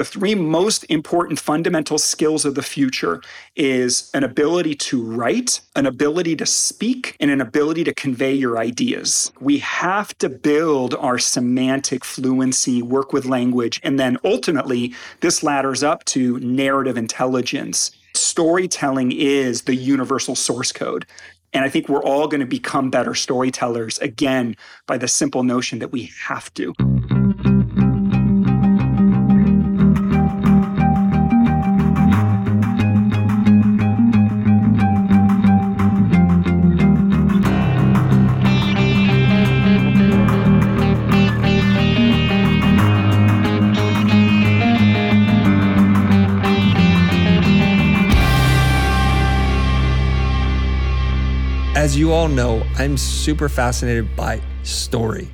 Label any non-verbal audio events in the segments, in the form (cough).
the three most important fundamental skills of the future is an ability to write, an ability to speak, and an ability to convey your ideas. We have to build our semantic fluency, work with language, and then ultimately, this ladders up to narrative intelligence. Storytelling is the universal source code. And I think we're all going to become better storytellers again by the simple notion that we have to. You all know, I'm super fascinated by story.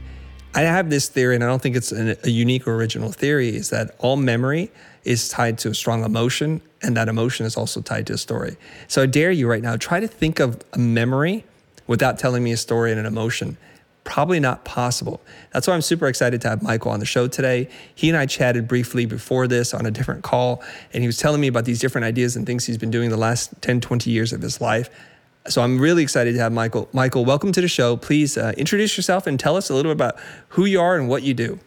I have this theory, and I don't think it's an, a unique or original theory, is that all memory is tied to a strong emotion, and that emotion is also tied to a story. So I dare you right now, try to think of a memory without telling me a story and an emotion. Probably not possible. That's why I'm super excited to have Michael on the show today. He and I chatted briefly before this on a different call, and he was telling me about these different ideas and things he's been doing the last 10, 20 years of his life. So I'm really excited to have Michael. Michael, welcome to the show. Please uh, introduce yourself and tell us a little bit about who you are and what you do.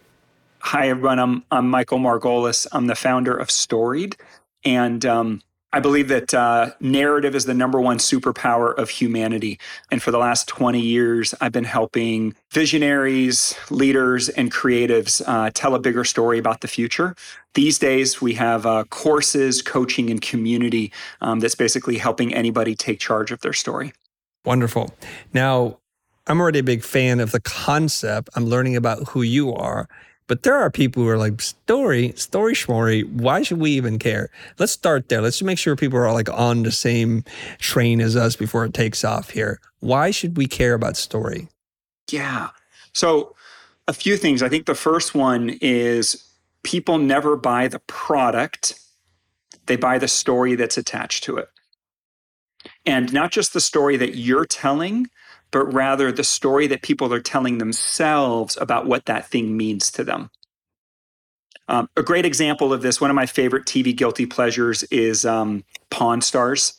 Hi, everyone. I'm, I'm Michael Margolis. I'm the founder of Storied. And um, I believe that uh, narrative is the number one superpower of humanity. And for the last 20 years, I've been helping visionaries, leaders, and creatives uh, tell a bigger story about the future. These days, we have uh, courses, coaching, and community um, that's basically helping anybody take charge of their story. Wonderful. Now, I'm already a big fan of the concept. I'm learning about who you are. But there are people who are like, story, story shmory, why should we even care? Let's start there. Let's make sure people are like on the same train as us before it takes off here. Why should we care about story? Yeah. So, a few things. I think the first one is people never buy the product, they buy the story that's attached to it. And not just the story that you're telling, but rather the story that people are telling themselves about what that thing means to them. Um, a great example of this, one of my favorite TV guilty pleasures is um, Pawn Stars.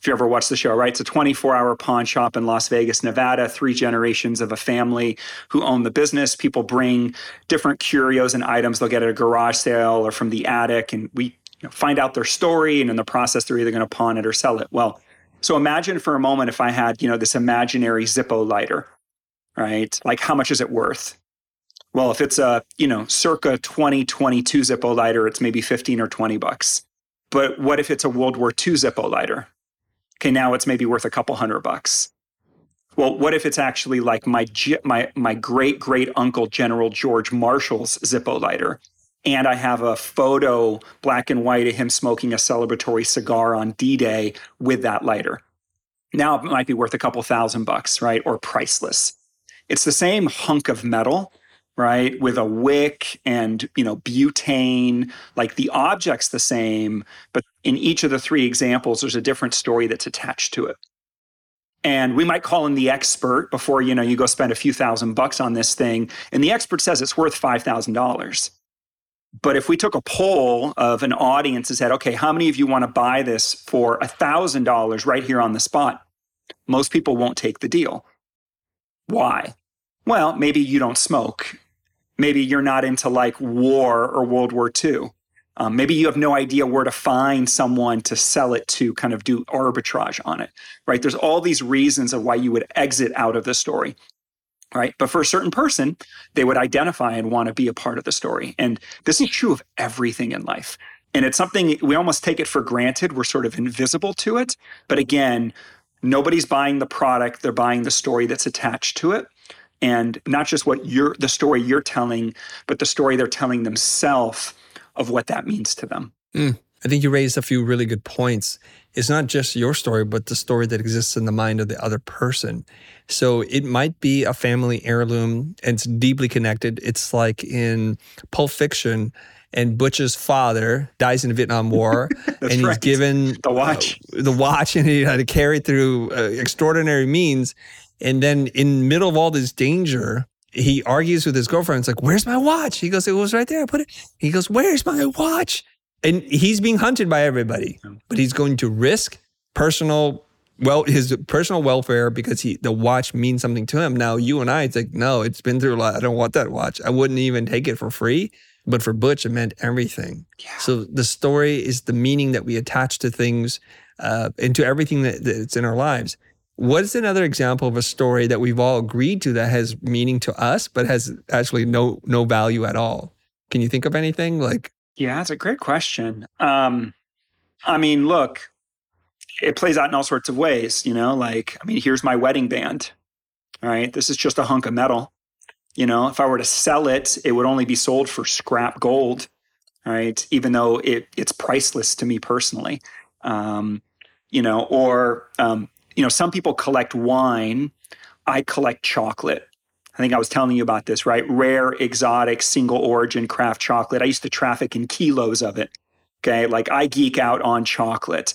If you ever watch the show, right? It's a 24 hour pawn shop in Las Vegas, Nevada, three generations of a family who own the business. People bring different curios and items they'll get at a garage sale or from the attic, and we you know, find out their story. And in the process, they're either going to pawn it or sell it. Well, so imagine for a moment if I had, you know, this imaginary Zippo lighter, right? Like how much is it worth? Well, if it's a, you know, circa 2022 Zippo lighter, it's maybe 15 or 20 bucks. But what if it's a World War II Zippo lighter? Okay, now it's maybe worth a couple hundred bucks. Well, what if it's actually like my my my great great uncle General George Marshall's Zippo lighter? And I have a photo, black and white, of him smoking a celebratory cigar on D Day with that lighter. Now it might be worth a couple thousand bucks, right? Or priceless. It's the same hunk of metal, right? With a wick and, you know, butane. Like the object's the same, but in each of the three examples, there's a different story that's attached to it. And we might call in the expert before, you know, you go spend a few thousand bucks on this thing. And the expert says it's worth $5,000 but if we took a poll of an audience and said, okay, how many of you want to buy this for $1,000 right here on the spot? Most people won't take the deal. Why? Well, maybe you don't smoke. Maybe you're not into like war or World War II. Um, maybe you have no idea where to find someone to sell it to, kind of do arbitrage on it, right? There's all these reasons of why you would exit out of the story right? But for a certain person, they would identify and want to be a part of the story. And this is true of everything in life. And it's something we almost take it for granted. We're sort of invisible to it. But again, nobody's buying the product, they're buying the story that's attached to it. And not just what you're the story you're telling, but the story they're telling themselves of what that means to them. Mm. I think you raised a few really good points. It's not just your story, but the story that exists in the mind of the other person. So it might be a family heirloom and it's deeply connected. It's like in Pulp Fiction, and Butch's father dies in the Vietnam War, (laughs) and he's right. given the watch, uh, the watch, and he had to carry it through uh, extraordinary means. And then, in the middle of all this danger, he argues with his girlfriend. It's like, where's my watch? He goes, it was right there. I put it. He goes, where's my watch? And he's being hunted by everybody, but he's going to risk personal well his personal welfare because he the watch means something to him. Now you and I, it's like, no, it's been through a lot. I don't want that watch. I wouldn't even take it for free. But for Butch, it meant everything. Yeah. So the story is the meaning that we attach to things uh, and to everything that, that's in our lives. What is another example of a story that we've all agreed to that has meaning to us, but has actually no no value at all? Can you think of anything like? Yeah, that's a great question. Um, I mean, look, it plays out in all sorts of ways. You know, like I mean, here's my wedding band. All right, this is just a hunk of metal. You know, if I were to sell it, it would only be sold for scrap gold. Right, even though it it's priceless to me personally. Um, you know, or um, you know, some people collect wine. I collect chocolate. I think I was telling you about this, right? Rare, exotic, single origin craft chocolate. I used to traffic in kilos of it. Okay. Like I geek out on chocolate.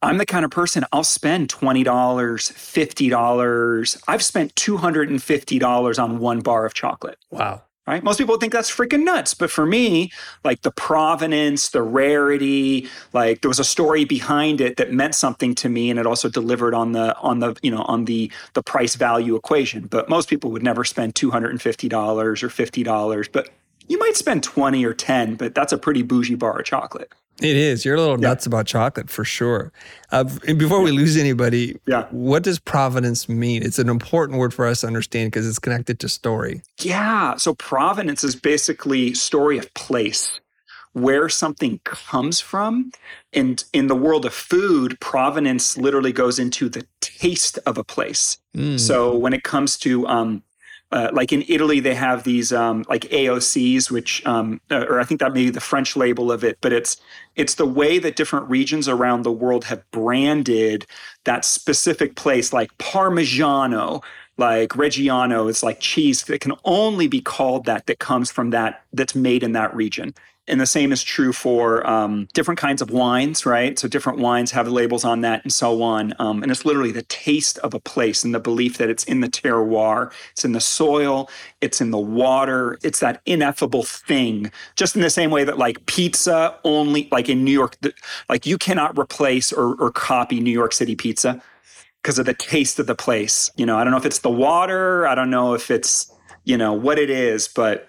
I'm the kind of person I'll spend $20, $50. I've spent $250 on one bar of chocolate Wow. Right? Most people think that's freaking nuts, but for me, like the provenance, the rarity, like there was a story behind it that meant something to me, and it also delivered on the on the you know on the the price value equation. But most people would never spend two hundred and fifty dollars or fifty dollars, but you might spend twenty or ten, but that's a pretty bougie bar of chocolate. It is. You're a little Yeah. nuts about chocolate for sure. Uh, before we lose anybody, Yeah. what does provenance mean? It's an important word for us to understand because it's connected to story. Yeah. So provenance is basically story of place, where something comes from. And in the world of food, provenance literally goes into the taste of a place. Mm. So when it comes to um, uh, like in Italy, they have these um, like AOCs, which um, uh, or I think that may be the French label of it, but it's it's the way that different regions around the world have branded that specific place, like Parmigiano, like Reggiano. It's like cheese that can only be called that that comes from that that's made in that region. And the same is true for um, different kinds of wines, right? So different wines have labels on that and so on. Um, and it's literally the taste of a place and the belief that it's in the terroir, it's in the soil, it's in the water, it's that ineffable thing. Just in the same way that like pizza only, like in New York, like you cannot replace or, or copy New York City pizza because of the taste of the place. You know, I don't know if it's the water, I don't know if it's, you know, what it is, but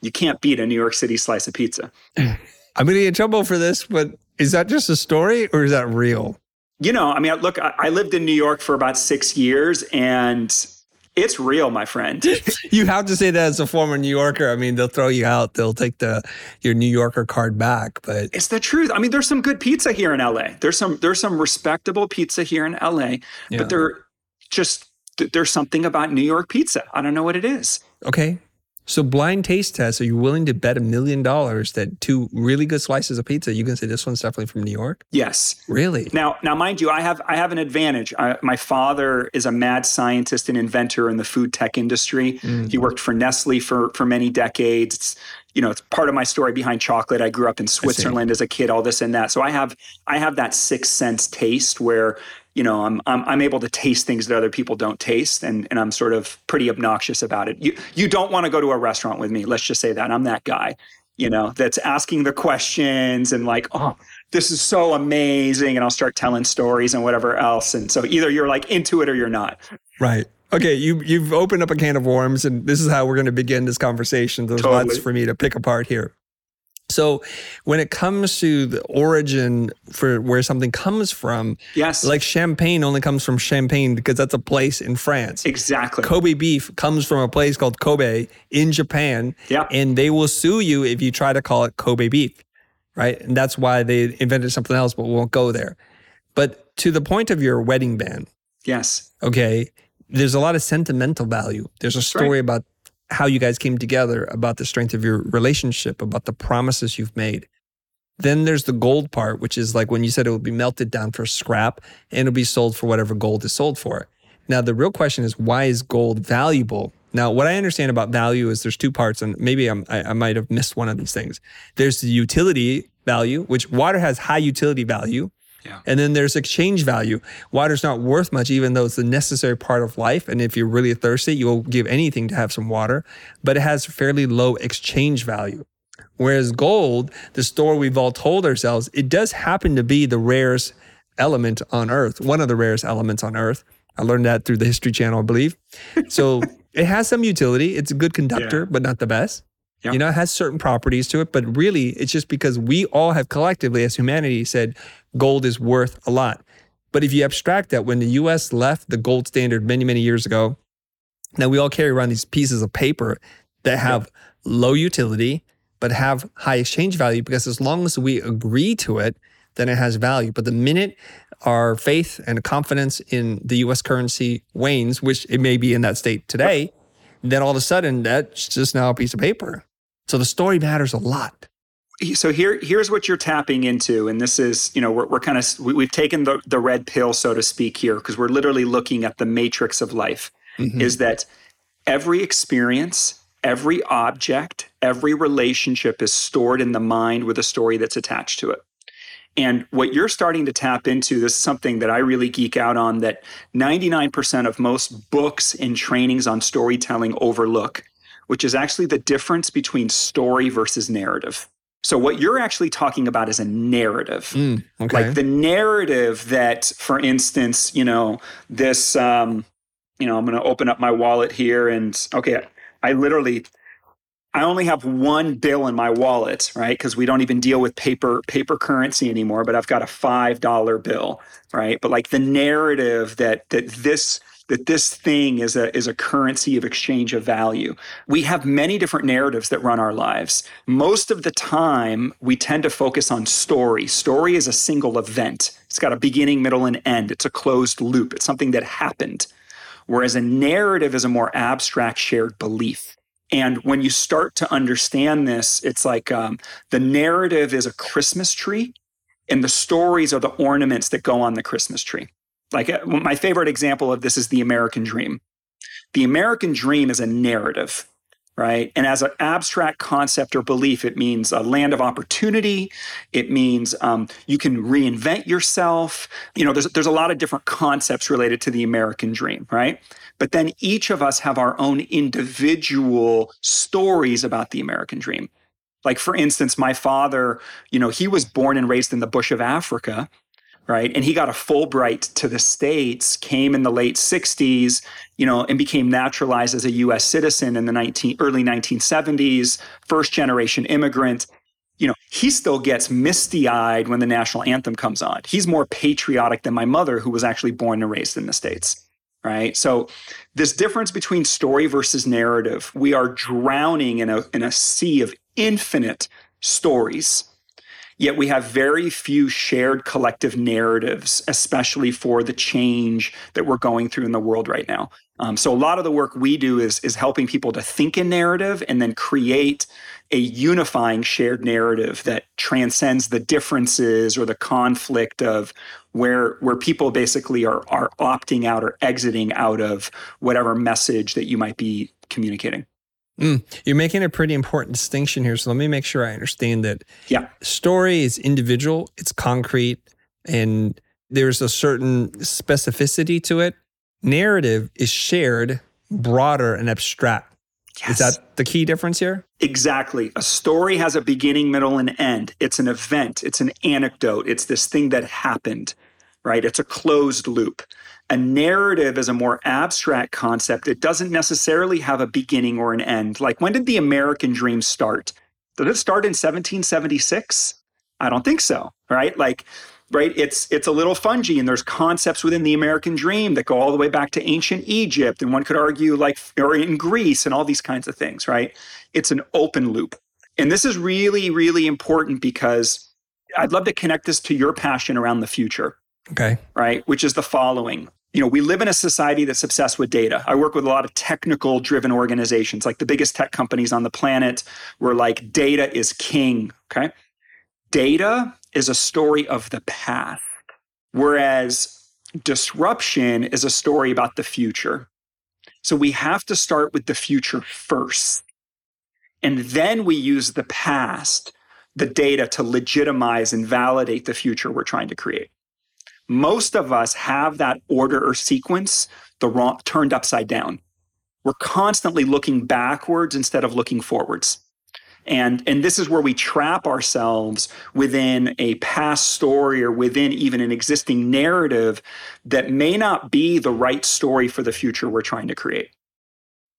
you can't beat a New York City slice of pizza. I'm going to get in trouble for this, but is that just a story or is that real? You know, I mean, look, I, I lived in New York for about six years and it's real, my friend. (laughs) You have to say that as a former New Yorker. I mean, they'll throw you out. They'll take the your New Yorker card back. But It's the truth. I mean, there's some good pizza here in LA. There's some there's some respectable pizza here in LA, Yeah. but there just there's something about New York pizza. I don't know what it is. okay. So blind taste test. Are you willing to bet a million dollars that two really good slices of pizza, you can say this one's definitely from New York? Yes. Really? Now, now, mind you, I have I have an advantage. I, my father is a mad scientist and inventor in the food tech industry. Mm. He worked for Nestle for for many decades. It's, you know, it's part of my story behind chocolate. I grew up in Switzerland as a kid, all this and that. So I have I have that sixth sense taste where you know I'm I'm, I'm able to taste things that other people don't taste, and and I'm sort of pretty obnoxious about it. You you don't want to go to a restaurant with me. Let's just say that I'm that guy. You know, that's asking the questions and like, oh, this is so amazing and i'll start telling stories and whatever else and so either you're like into it or you're not Right. Okay, you you've opened up a can of worms, and this is how we're going to begin this conversation. There's Totally. lots for me to pick apart here. So, when it comes to the origin for where something comes from, yes like champagne only comes from Champagne because that's a place in France. exactly Kobe beef comes from a place called Kobe in Japan, Yeah. and they will sue you if you try to call it Kobe beef, right? And that's why they invented something else, but we won't go there. But to the point of your wedding band, yes okay, there's a lot of sentimental value. There's a story right. about how you guys came together, about the strength of your relationship, about the promises you've made. Then there's the gold part, which is like when you said it would be melted down for scrap and it'll be sold for whatever gold is sold for. Now, the real question is why is gold valuable? Now, what I understand about value is there's two parts, and maybe I, I might have missed one of these things. There's the utility value, which water has high utility value. Yeah. And then there's exchange value. Water's not worth much, even though it's a necessary part of life. And if you're really thirsty, you'll give anything to have some water, but it has fairly low exchange value. Whereas gold, the story we've all told ourselves, it does happen to be the rarest element on earth, one of the rarest elements on earth. I learned that through the History Channel, I believe. So (laughs) it has some utility. It's a good conductor, Yeah. but not the best. Yeah. You know, it has certain properties to it, but really it's just because we all have collectively as humanity said gold is worth a lot. But if you abstract that, when the US left the gold standard many, many years ago, now we all carry around these pieces of paper that have low utility, but have high exchange value because as long as we agree to it, then it has value. But the minute our faith and confidence in the US currency wanes, which it may be in that state today, then all of a sudden that's just now a piece of paper. So the story matters a lot. so here here's what you're tapping into and this is you know we're, we're kind of we, we've taken the, the red pill so to speak here because we're literally looking at the matrix of life Mhm. is that every experience every object every relationship is stored in the mind with a story that's attached to it and what you're starting to tap into this is something that i really geek out on that 99% of most books and trainings on storytelling overlook which is actually the difference between story versus narrative so what you're actually talking about is a narrative. Mm, okay. Like the narrative that, for instance, you know, this um, you know, I'm gonna open up my wallet here and okay, I literally I only have one bill in my wallet, right? Because we don't even deal with paper paper currency anymore, but I've got a five dollar bill, right? But like the narrative that that this that this thing is a is a currency of exchange of value. We have many different narratives that run our lives. Most of the time, we tend to focus on story. Story is a single event. It's got a beginning, middle, and end. It's a closed loop. It's something that happened. Whereas a narrative is a more abstract shared belief. And when you start to understand this, it's like um, the narrative is a Christmas tree, and the stories are the ornaments that go on the Christmas tree. Like uh, my favorite example of this is the American dream. The American dream is a narrative, right? And as an abstract concept or belief, it means a land of opportunity. It means um, you can reinvent yourself. You know, there's, there's a lot of different concepts related to the American dream, right? But then each of us have our own individual stories about the American dream. Like, for instance, my father, you know, he was born and raised in the bush of Africa right? And he got a Fulbright to the States, came in the late 60s, you know, and became naturalized as a US citizen in the 19, early 1970s, first generation immigrant. You know, he still gets misty eyed when the national anthem comes on. He's more patriotic than my mother, who was actually born and raised in the States, right? So, this difference between story versus narrative, we are drowning in a, in a sea of infinite stories Yet we have very few shared collective narratives, especially for the change that we're going through in the world right now. Um, so a lot of the work we do is is helping people to think in narrative and then create a unifying shared narrative that transcends the differences or the conflict of where where people basically are are opting out or exiting out of whatever message that you might be communicating. Mm, you're making a pretty important distinction here. So let me make sure I understand that. Yeah. Story is individual, it's concrete, and there's a certain specificity to it. Narrative is shared, broader, and abstract. Yes. Is that the key difference here? Exactly. A story has a beginning, middle, and end. It's an event, it's an anecdote, it's this thing that happened, right? It's a closed loop. A narrative is a more abstract concept. It doesn't necessarily have a beginning or an end. Like, when did the American dream start? Did it start in 1776? I don't think so, right? Like, right it's it's a little fungy and there's concepts within the american dream that go all the way back to ancient egypt and one could argue like or in greece and all these kinds of things right it's an open loop and this is really really important because i'd love to connect this to your passion around the future Okay. right which is the following you know we live in a society that's obsessed with data i work with a lot of technical driven organizations like the biggest tech companies on the planet where like data is king okay data is a story of the past, whereas disruption is a story about the future. So we have to start with the future first. And then we use the past, the data to legitimize and validate the future we're trying to create. Most of us have that order or sequence the wrong turned upside down. We're constantly looking backwards instead of looking forwards. And, and this is where we trap ourselves within a past story or within even an existing narrative that may not be the right story for the future we're trying to create.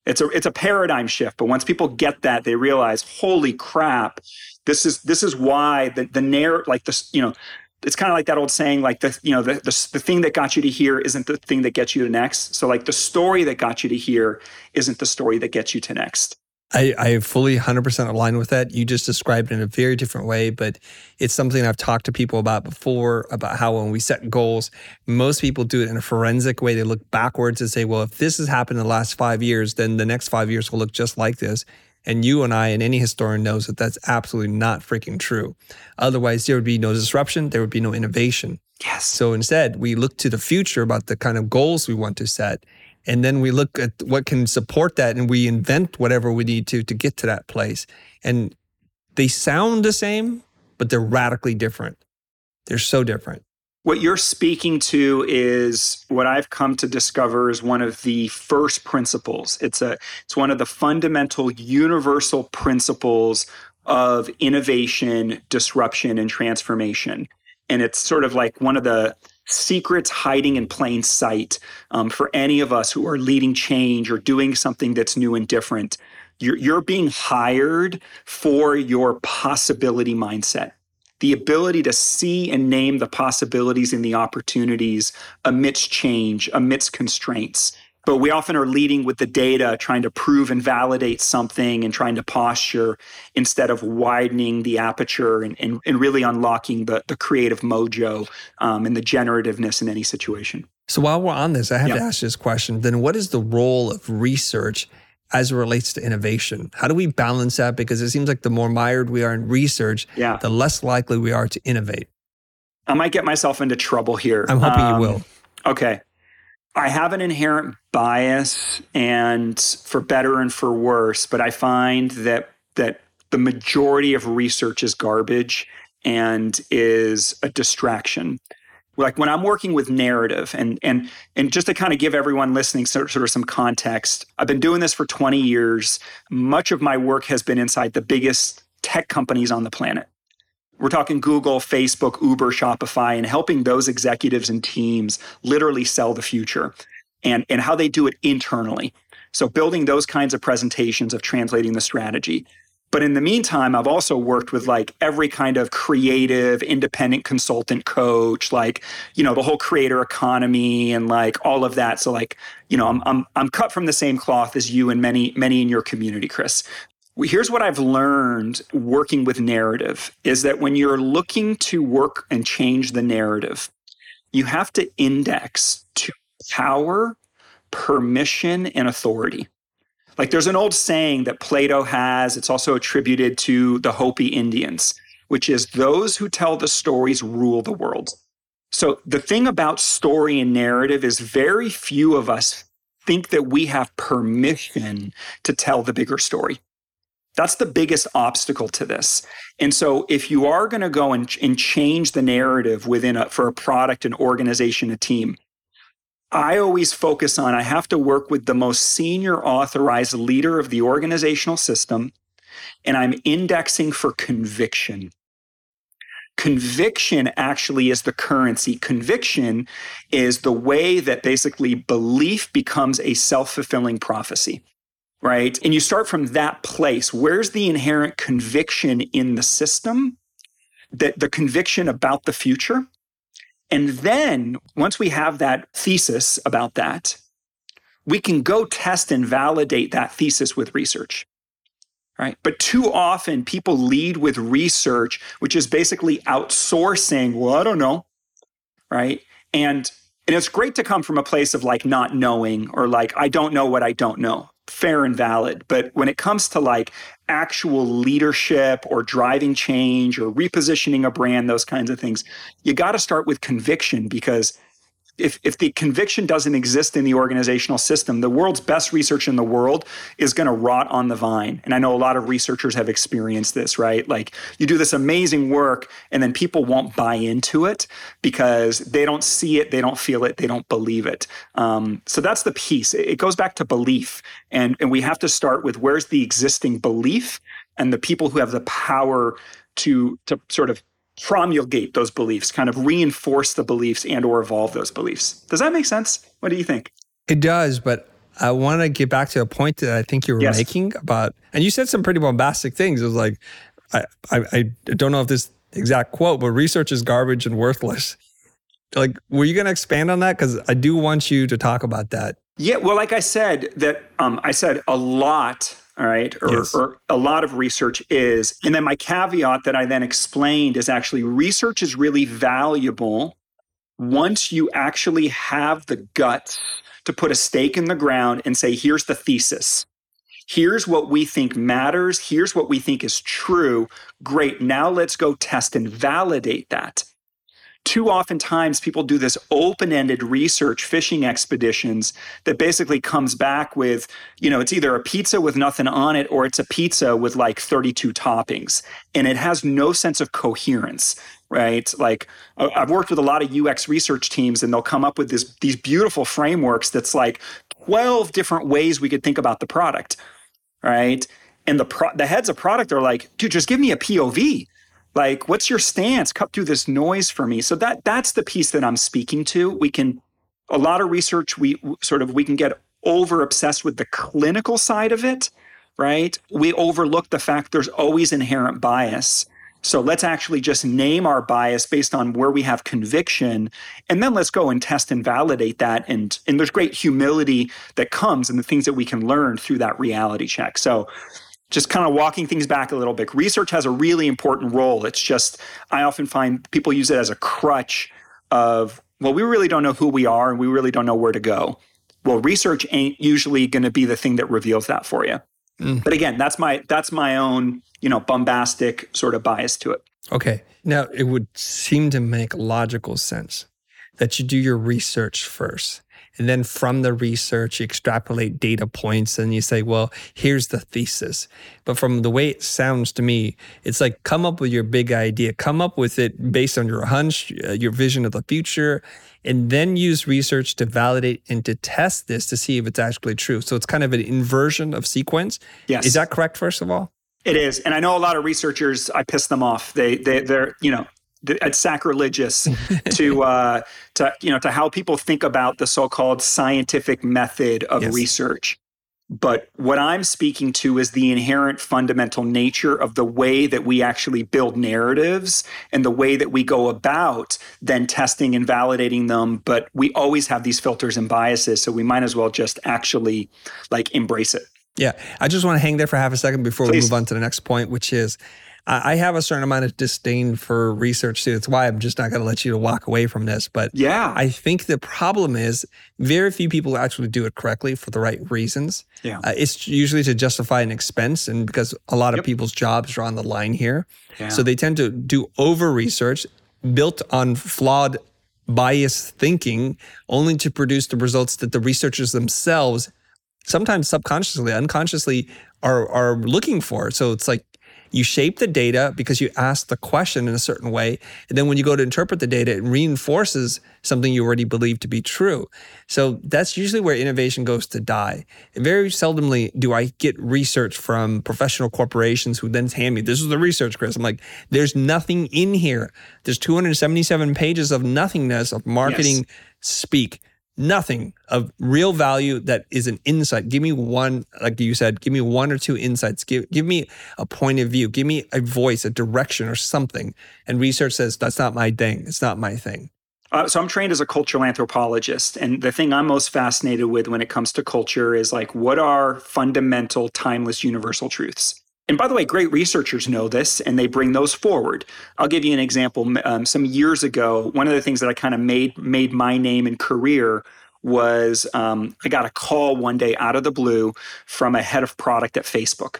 It's a it's a paradigm shift, but once people get that, they realize, holy crap, this is this is why the the narrative, like this, you know, it's kind of like that old saying, like the you know the, the the thing that got you to here isn't the thing that gets you to next. So like the story that got you to here isn't the story that gets you to next. I, I fully 100% align with that. You just described it in a very different way, but it's something I've talked to people about before about how when we set goals, most people do it in a forensic way. They look backwards and say, well, if this has happened in the last five years, then the next five years will look just like this. And you and I and any historian knows that that's absolutely not freaking true. Otherwise, there would be no disruption, there would be no innovation. Yes. So instead, we look to the future about the kind of goals we want to set and then we look at what can support that and we invent whatever we need to to get to that place and they sound the same but they're radically different they're so different what you're speaking to is what I've come to discover is one of the first principles. It's a it's one of the fundamental universal principles of innovation, disruption and transformation. And it's sort of like one of the secrets hiding in plain sight um, for any of us who are leading change or doing something that's new and different. You're, you're being hired for your possibility mindset the ability to see and name the possibilities and the opportunities amidst change, amidst constraints but we often are leading with the data, trying to prove and validate something and trying to posture instead of widening the aperture and, and, and really unlocking the, the creative mojo um, and the generativeness in any situation. So while we're on this, I have to ask this question. Then what is the role of research as it relates to innovation? How do we balance that? Because it seems like the more mired we are in research, yeah. the less likely we are to innovate. I might get myself into trouble here. I'm hoping um, you will. Okay. I have an inherent bias and for better and for worse, but I find that that the majority of research is garbage and is a distraction. Like when I'm working with narrative and and and just to kind of give everyone listening sort, sort of some context, I've been doing this for 20 years. Much of my work has been inside the biggest tech companies on the planet. We're talking Google, Facebook, Uber, Shopify, and helping those executives and teams literally sell the future and, and how they do it internally. So, building those kinds of presentations of translating the strategy. But in the meantime, I've also worked with like every kind of creative, independent consultant coach, like, you know, the whole creator economy and like all of that. So like, you know, I'm I'm I'm cut from the same cloth as you and many, many in your community, Chris here's what I've learned working with narrative is that when you're looking to work and change the narrative, you have to index to power, permission, and authority. Like there's an old saying that Plato has, it's also attributed to the Hopi Indians, which is those who tell the stories rule the world. So the thing about story and narrative is very few of us think that we have permission to tell the bigger story. That's the biggest obstacle to this. And so if you are going to go and, and change the narrative within a, for a product, an organization, a team, I always focus on I have to work with the most senior authorized leader of the organizational system, and I'm indexing for conviction. Conviction actually is the currency. Conviction is the way that basically belief becomes a self fulfilling prophecy right? And you start from that place. Where's the inherent conviction in the system? That the conviction about the future. And then once we have that thesis about that, we can go test and validate that thesis with research. Right. But too often people lead with research, which is basically outsourcing, well, I don't know. Right. And and it's great to come from a place of like not knowing or like, I don't know what I don't know fair and valid. But when it comes to like actual leadership or driving change or repositioning a brand, those kinds of things, you got to start with conviction because if, if the conviction doesn't exist in the organizational system, the world's best research in the world is going to rot on the vine. And I know a lot of researchers have experienced this, right? Like you do this amazing work and then people won't buy into it because they don't see it, they don't feel it, they don't believe it. Um, so that's the piece. It goes back to belief. And, and we have to start with where's the existing belief and the people who have the power to, to sort of promulgate those beliefs, kind of reinforce the beliefs and or evolve those beliefs. Does that make sense? What do you think? It does, but I want to get back to a point that I think you were yes. making about, and you said some pretty bombastic things. It was like, I, I, I don't know if this exact quote, but research is garbage and worthless. Like, were you going to expand on that? Because I do want you to talk about that. Yeah, well, like I said, that um, I said a lot all right? Or, yes. or, a lot of research is. And then my caveat that i then explained is actually research is really valuable once you actually have the guts to put a stake in the ground and say here's the thesis. Here's what we think matters. Here's what we think is true. Great. Now let's go test and validate that too often times people do this open-ended research fishing expeditions that basically comes back with you know it's either a pizza with nothing on it or it's a pizza with like 32 toppings. And it has no sense of coherence right? Like i've worked with a lot of ux research teams and they'll come up with this these beautiful frameworks that's like 12 different ways we could think about the product right? And the pro- the heads of product are like dude just give me a pov like what's your stance? Cut through this noise for me. So that that's the piece that i'm speaking to. We can a lot of research we sort of we can get over obsessed with the clinical side of it right? We overlook the fact there's always inherent bias. So let's actually just name our bias based on where we have conviction and then let's go and test and validate that and and there's great humility that comes and the things that we can learn through that reality check. So just kind of walking things back a little bit. Research has a really important role. It's just, I often find people use it as a crutch of, well, we really don't know who we are and we really don't know where to go. Well, research ain't usually going to be the thing that reveals that for you. Mm. But again, that's my that's my own, you know, bombastic sort of bias to it. Okay. Now, it would seem to make logical sense that you do your research first and then from the research, you extrapolate data points and you say, well, here's the thesis. But from the way it sounds to me, it's like come up with your big idea, come up with it based on your hunch, uh, your vision of the future, and then use research to validate and to test this to see if it's actually true. So it's kind of an inversion of sequence. Yes. Is that correct, first of all? It is, and I know a lot of researchers. I piss them off. They they they're you know it's sacrilegious (laughs) to uh, to you know to how people think about the so-called scientific method of yes. research. But what I'm speaking to is the inherent fundamental nature of the way that we actually build narratives and the way that we go about then testing and validating them. But we always have these filters and biases. So we might as well just actually like embrace it. Yeah. I just want to hang there for half a second before Please. we move on to the next point, which is I have a certain amount of disdain for research too. It's why I'm just not going to let you walk away from this. But yeah, I think the problem is very few people actually do it correctly for the right reasons. Yeah, uh, it's usually to justify an expense, and because a lot of yep. people's jobs are on the line here, yeah. so they tend to do over research built on flawed biased thinking only to produce the results that the researchers themselves sometimes subconsciously unconsciously are are looking for so it's like you shape the data because you ask the question in a certain way. And then when you go to interpret the data, it reinforces something you already believe to be true. So that's usually where innovation goes to die. And very seldomly do I get research from professional corporations who then hand me, this is the research, Chris. I'm like, there's nothing in here. There's 277 pages of nothingness of marketing yes. speak nothing of real value that is an insight. Give me one, like you said, give me one or two insights. Give give me a point of view. Give me a voice, a direction, or something. And research says that's not my thing. It's not my thing. Uh, so I'm trained as a cultural anthropologist, and the thing I'm most fascinated with when it comes to culture is like what are fundamental, timeless, universal truths. And by the way, great researchers know this and they bring those forward. I'll give you an example. Um, some years ago, one of the things that I kind of made made my name and career was um, I got a call one day out of the blue from a head of product at Facebook.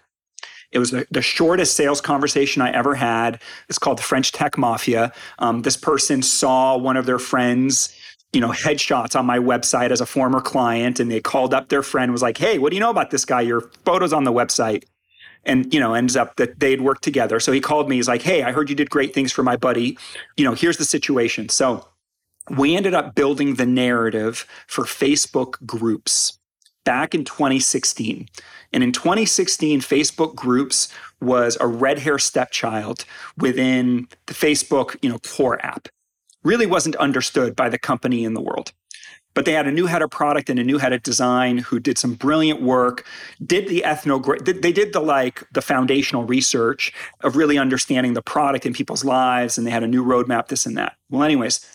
It was the, the shortest sales conversation I ever had. It's called the French Tech Mafia. Um, this person saw one of their friends you know, headshots on my website as a former client. And they called up their friend, was like, hey, what do you know about this guy? Your photo's on the website. And, you know, ends up that they'd worked together. So he called me. He's like, hey, I heard you did great things for my buddy. You know, here's the situation. So we ended up building the narrative for Facebook groups back in 2016. And in 2016, Facebook groups was a red hair stepchild within the Facebook, you know, core app. Really wasn't understood by the company in the world. But they had a new head of product and a new head of design who did some brilliant work, did the ethno, they did the like the foundational research of really understanding the product in people's lives. And they had a new roadmap, this and that. Well, anyways,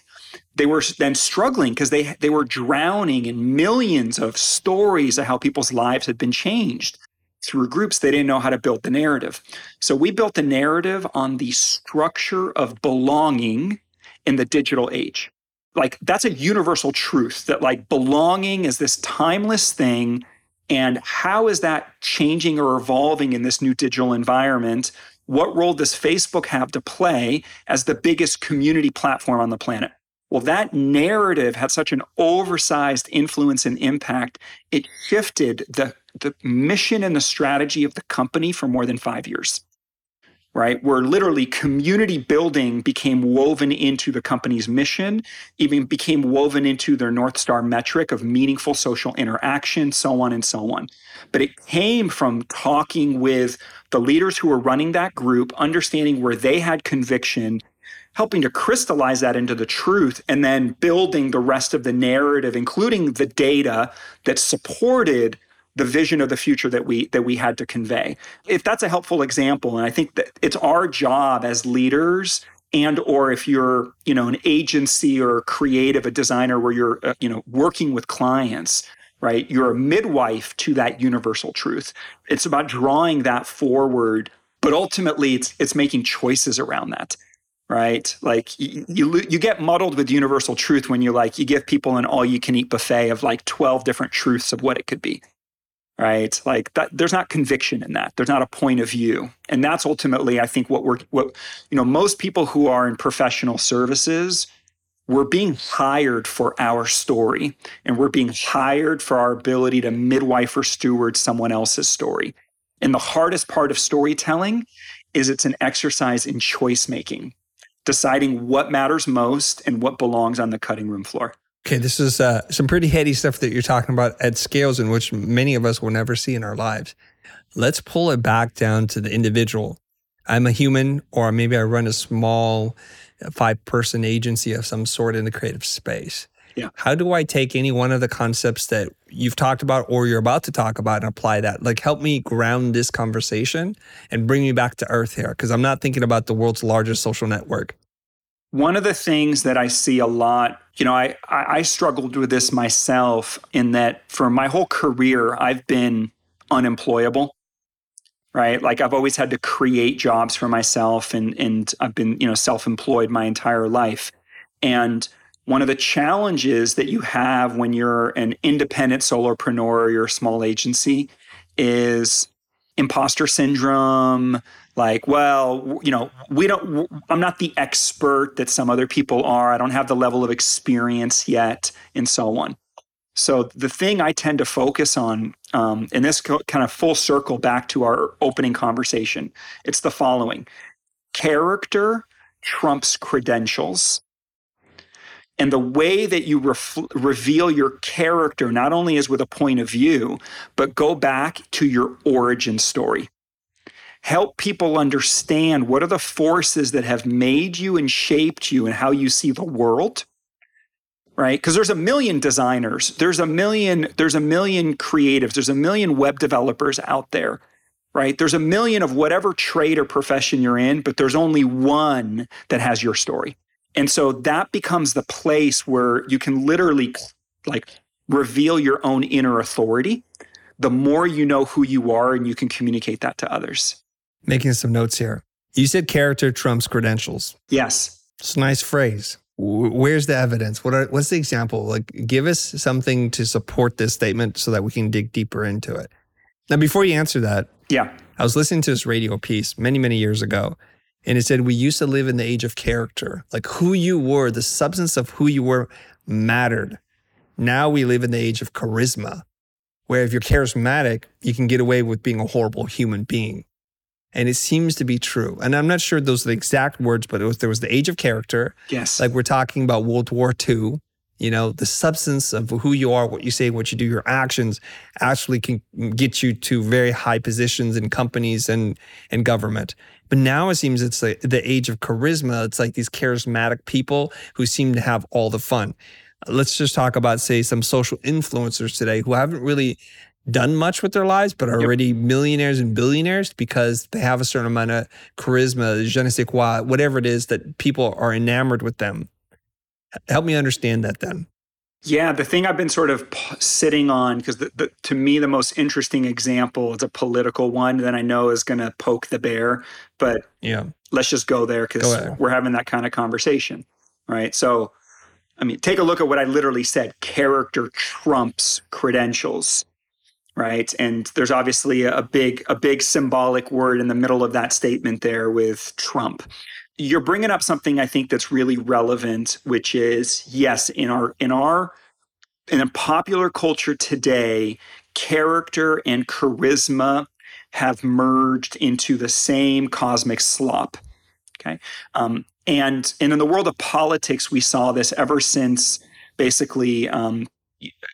they were then struggling because they they were drowning in millions of stories of how people's lives had been changed through groups they didn't know how to build the narrative so we built the narrative on the structure of belonging in the digital age like that's a universal truth that like belonging is this timeless thing and how is that changing or evolving in this new digital environment what role does facebook have to play as the biggest community platform on the planet well, that narrative had such an oversized influence and impact, it shifted the, the mission and the strategy of the company for more than five years. Right? Where literally community building became woven into the company's mission, even became woven into their North Star metric of meaningful social interaction, so on and so on. But it came from talking with the leaders who were running that group, understanding where they had conviction helping to crystallize that into the truth and then building the rest of the narrative including the data that supported the vision of the future that we that we had to convey if that's a helpful example and i think that it's our job as leaders and or if you're you know an agency or creative a designer where you're uh, you know working with clients right you're a midwife to that universal truth it's about drawing that forward but ultimately it's it's making choices around that right? Like you, you, you get muddled with universal truth when you like you give people an all you can eat buffet of like 12 different truths of what it could be. Right? Like that there's not conviction in that. There's not a point of view. And that's ultimately I think what we're what you know most people who are in professional services we're being hired for our story and we're being hired for our ability to midwife or steward someone else's story. And the hardest part of storytelling is it's an exercise in choice making deciding what matters most and what belongs on the cutting room floor. Okay, this is uh, some pretty heady stuff that you're talking about at scales in which many of us will never see in our lives. Let's pull it back down to the individual. I'm a human, or maybe I run a small uh, five person agency of some sort in the creative space. Yeah. How do I take any one of the concepts that you've talked about or you're about to talk about and apply that? Like, help me ground this conversation and bring me back to earth here because I'm not thinking about the world's largest social network. One of the things that I see a lot, you know, I, I struggled with this myself in that for my whole career, I've been unemployable right? Like i've always had to create jobs for myself and and i've been you know self-employed my entire life. And one of the challenges that you have when you're an independent solopreneur or you're a small agency is imposter syndrome like well you know we don't i'm not the expert that some other people are. I don't have the level of experience yet and so on. So the thing i tend to focus on um, and this kind of full circle back to our opening conversation it's the following. Character trumps credentials. And the way that you ref- reveal your character not only is with a point of view, but go back to your origin story. Help people understand what are the forces that have made you and shaped you and how you see the world. Right? Because there's a million designers, there's a million, there's a million creatives, there's a million web developers out there right? There's a million of whatever trade or profession you're in, but there's only one that has your story. And so that becomes the place where you can literally like reveal your own inner authority. The more you know who you are and you can communicate that to others. Making some notes here. You said character trumps credentials. Yes. It's a nice phrase. Where's the evidence? What are, what's the example? Like, give us something to support this statement so that we can dig deeper into it. Now, before you answer that, yeah, I was listening to this radio piece many, many years ago, and it said, We used to live in the age of character, like who you were, the substance of who you were mattered. Now we live in the age of charisma, where if you're charismatic, you can get away with being a horrible human being. And it seems to be true. And I'm not sure those are the exact words, but was, there was the age of character. Yes. Like we're talking about World War II. You know, the substance of who you are, what you say, what you do, your actions actually can get you to very high positions in companies and, and government. But now it seems it's like the age of charisma. It's like these charismatic people who seem to have all the fun. Let's just talk about, say, some social influencers today who haven't really done much with their lives, but are yep. already millionaires and billionaires because they have a certain amount of charisma, je ne sais quoi, whatever it is that people are enamored with them. Help me understand that then. Yeah, the thing I've been sort of sitting on, because to me, the most interesting example is a political one that I know is going to poke the bear, but yeah, let's just go there because we're having that kind of conversation, right? So, I mean, take a look at what I literally said character trumps credentials right and there's obviously a big a big symbolic word in the middle of that statement there with trump you're bringing up something I think that's really relevant, which is yes, in our in our in a popular culture today, character and charisma have merged into the same cosmic slop. Okay, um, and and in the world of politics, we saw this ever since basically. Um,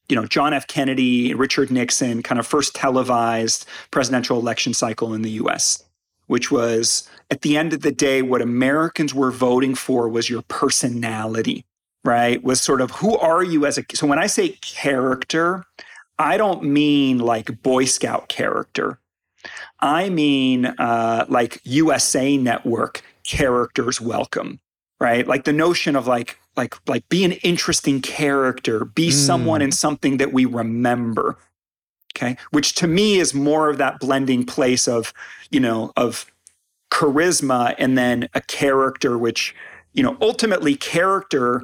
you know, John F. Kennedy, Richard Nixon, kind of first televised presidential election cycle in the U.S which was at the end of the day, what Americans were voting for was your personality, right? Was sort of who are you as a. So when I say character, I don't mean like Boy Scout character. I mean uh, like USA Network characters welcome, right? Like the notion of like like like be an interesting character, be mm. someone in something that we remember, okay which to me is more of that blending place of you know of charisma and then a character which you know ultimately character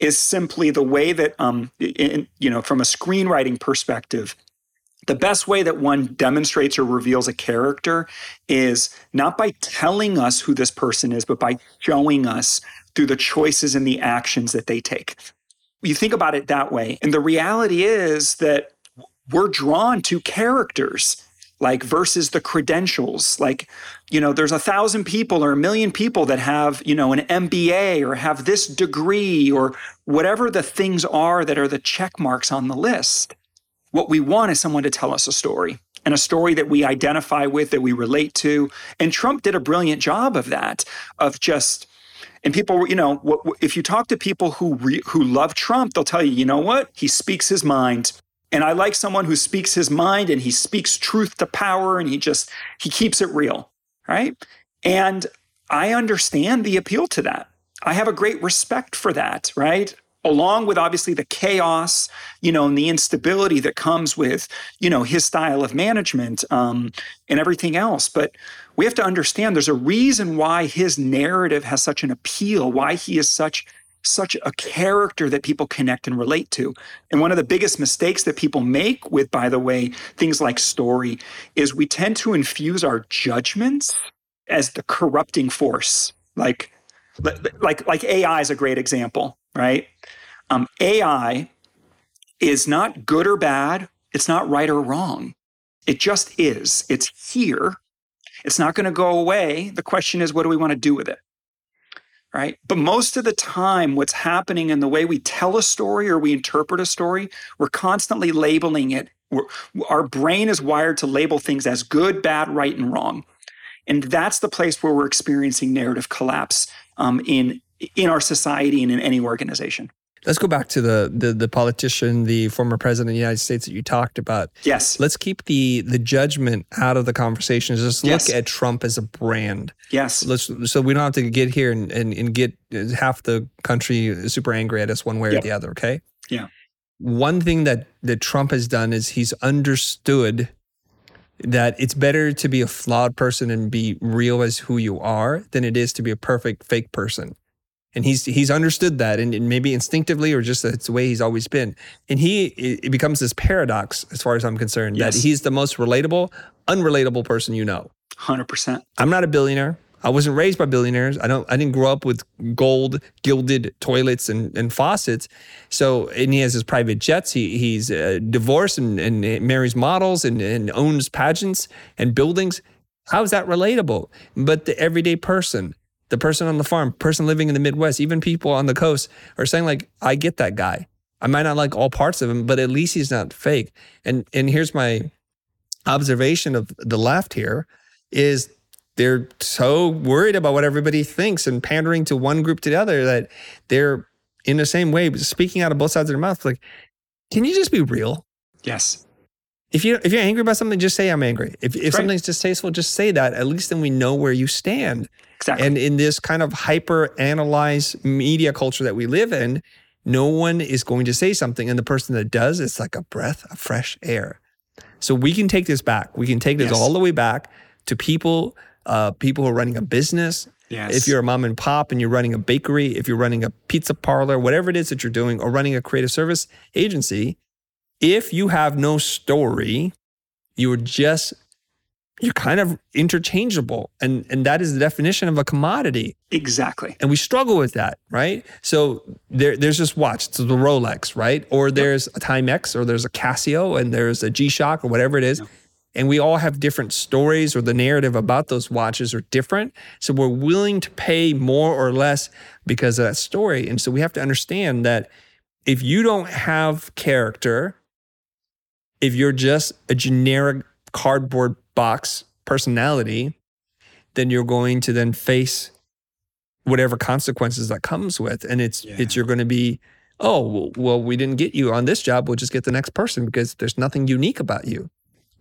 is simply the way that um in, you know from a screenwriting perspective the best way that one demonstrates or reveals a character is not by telling us who this person is but by showing us through the choices and the actions that they take. You think about it that way and the reality is that we're drawn to characters like versus the credentials. Like you know there's a thousand people or a million people that have you know an mba or have this degree or whatever the things are that are the check marks on the list. What we want is someone to tell us a story and a story that we identify with that we relate to. And trump did a brilliant job of that of just and people you know if you talk to people who re, who love trump they'll tell you you know what he speaks his mind and I like someone who speaks his mind and he speaks truth to power and he just he keeps it real, right? And I understand the appeal to that. I have a great respect for that, right? Along with obviously the chaos, you know, and the instability that comes with, you know, his style of management um, and everything else. But we have to understand there's a reason why his narrative has such an appeal, why he is such such a character that people connect and relate to. And one of the biggest mistakes that people make with, by the way, things like story is we tend to infuse our judgments as the corrupting force. Like, like, like AI is a great example, right? Um, AI is not good or bad. It's not right or wrong. It just is. It's here. It's not going to go away. The question is, what do we want to do with it? right? But most of the time, what's happening in the way we tell a story or we interpret a story, we're constantly labeling it. We're, our brain is wired to label things as good, bad, right, and wrong. And that's the place where we're experiencing narrative collapse um, in, in our society and in any organization. Let's go back to the, the the politician, the former president of the United States that you talked about. Yes. Let's keep the the judgment out of the conversation. Just yes. look at Trump as a brand. Yes. Let's so we don't have to get here and, and, and get half the country super angry at us one way yep. or the other. Okay. Yeah. One thing that that Trump has done is he's understood that it's better to be a flawed person and be real as who you are than it is to be a perfect fake person and he's he's understood that and, and, maybe instinctively or just it's the way he's always been and he it becomes this paradox as far as i'm concerned yes. that he's the most relatable unrelatable person you know 100% i'm not a billionaire I wasn't raised by billionaires. I don't I didn't grow up with gold gilded toilets and, and faucets. So and he has his private jets. He he's uh, divorced and, and marries models and, and owns pageants and buildings. How is that relatable? But the everyday person, the person on the farm, person living in the Midwest, even people on the coast are saying like, I get that guy. I might not like all parts of him, but at least he's not fake. And and here's my observation of the left here is they're so worried about what everybody thinks and pandering to one group to the other that they're in the same way speaking out of both sides of their mouth like can you just be real yes if you if you're angry about something just say i'm angry if, if right. something's distasteful just say that at least then we know where you stand exactly and in this kind of hyper analyzed media culture that we live in no one is going to say something and the person that does it's like a breath of fresh air so we can take this back we can take this yes. all the way back to people uh, people who are running a business. Yes. If you're a mom and pop and you're running a bakery, if you're running a pizza parlor, whatever it is that you're doing, or running a creative service agency, if you have no story, you're just you're kind of interchangeable. And and that is the definition of a commodity. Exactly. And we struggle with that right? So there, there's this watch. It's the rolex right? Or there's a timex or there's a casio and there's a g-shock or whatever it is. And we all have different stories or the narrative about those watches are different. So we're willing to pay more or less because of that story. And so we have to understand that if you don't have character if you're just a generic cardboard box personality then you're going to then face whatever consequences that comes with and it's yeah. it's you're going to be oh well we didn't get you on this job we'll just get the next person because there's nothing unique about you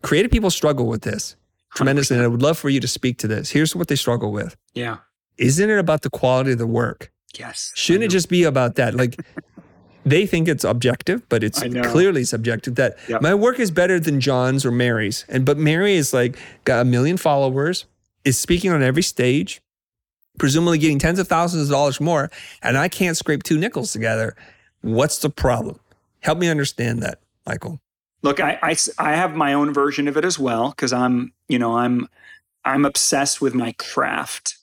Creative people struggle with this tremendously. 100%. And I would love for you to speak to this. Here's what they struggle with. Yeah. Isn't it about the quality of the work? Yes. Shouldn't it just be about that? Like they think it's objective, but it's clearly subjective that yep. my work is better than John's or Mary's. And but Mary is like got a million followers, is speaking on every stage, presumably getting tens of thousands of dollars more, and I can't scrape two nickels together. What's the problem? Help me understand that, Michael. Look, I, I, I have my own version of it as well because I'm, you know, I'm I'm obsessed with my craft.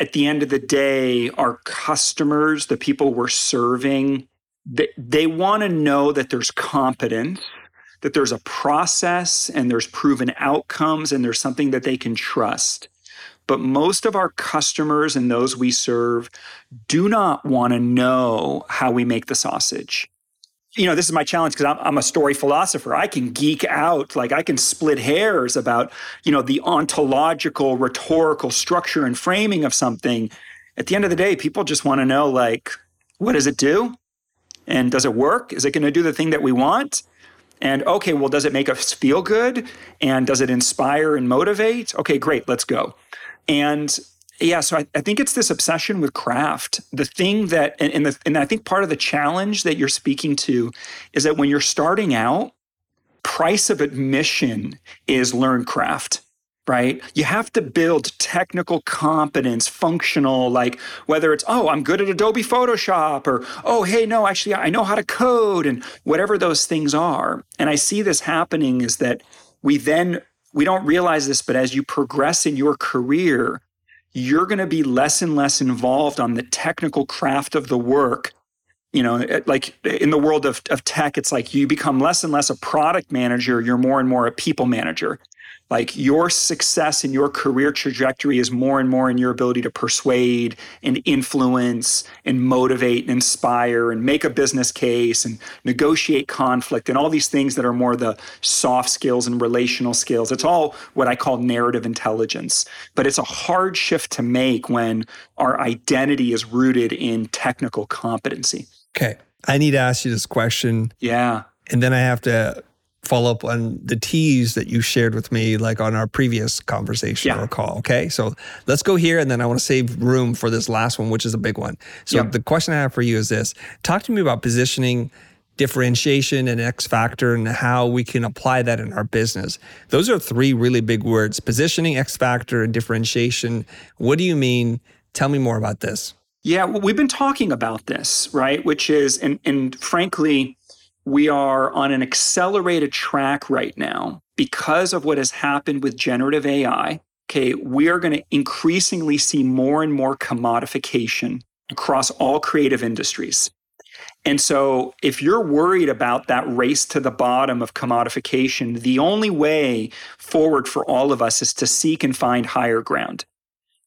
At the end of the day, our customers, the people we're serving, they, they want to know that there's competence, that there's a process and there's proven outcomes and there's something that they can trust. But most of our customers and those we serve do not want to know how we make the sausage you know, this is my challenge because I'm, I'm, a story philosopher. I can geek out, like I can split hairs about, you know, the ontological, rhetorical structure and framing of something. At the end of the day, people just want to know, like, what does it do? And does it work? Is it going to do the thing that we want? And okay, well, does it make us feel good? And does it inspire and motivate? Okay, great, let's go. And yeah, so I, I, think it's this obsession with craft. The thing that, and, and, the, and I think part of the challenge that you're speaking to is that when you're starting out, price of admission is learn craft, right? You have to build technical competence, functional, like whether it's, oh, I'm good at Adobe Photoshop, or, oh, hey, no, actually, I know how to code, and whatever those things are. And I see this happening is that we then, we don't realize this, but as you progress in your career, you're going to be less and less involved on the technical craft of the work. You know, like in the world of, of tech, it's like you become less and less a product manager, you're more and more a people manager. Like your success and your career trajectory is more and more in your ability to persuade and influence and motivate and inspire and make a business case and negotiate conflict and all these things that are more the soft skills and relational skills. It's all what I call narrative intelligence. But it's a hard shift to make when our identity is rooted in technical competency. Okay. I need to ask you this question. Yeah. And then I have to follow up on the tease that you shared with me, like on our previous conversation yeah. or call. Okay. So let's go here. And then I want to save room for this last one, which is a big one. So the question I have for you is this talk to me about positioning, differentiation, and X factor, and how we can apply that in our business. Those are three really big words positioning, X factor, and differentiation. What do you mean? Tell me more about this. Yeah, well, we've been talking about this, right? Which is, and, and frankly, we are on an accelerated track right now because of what has happened with generative AI okay, we are going to increasingly see more and more commodification across all creative industries. And so, if you're worried about that race to the bottom of commodification, the only way forward for all of us is to seek and find higher ground.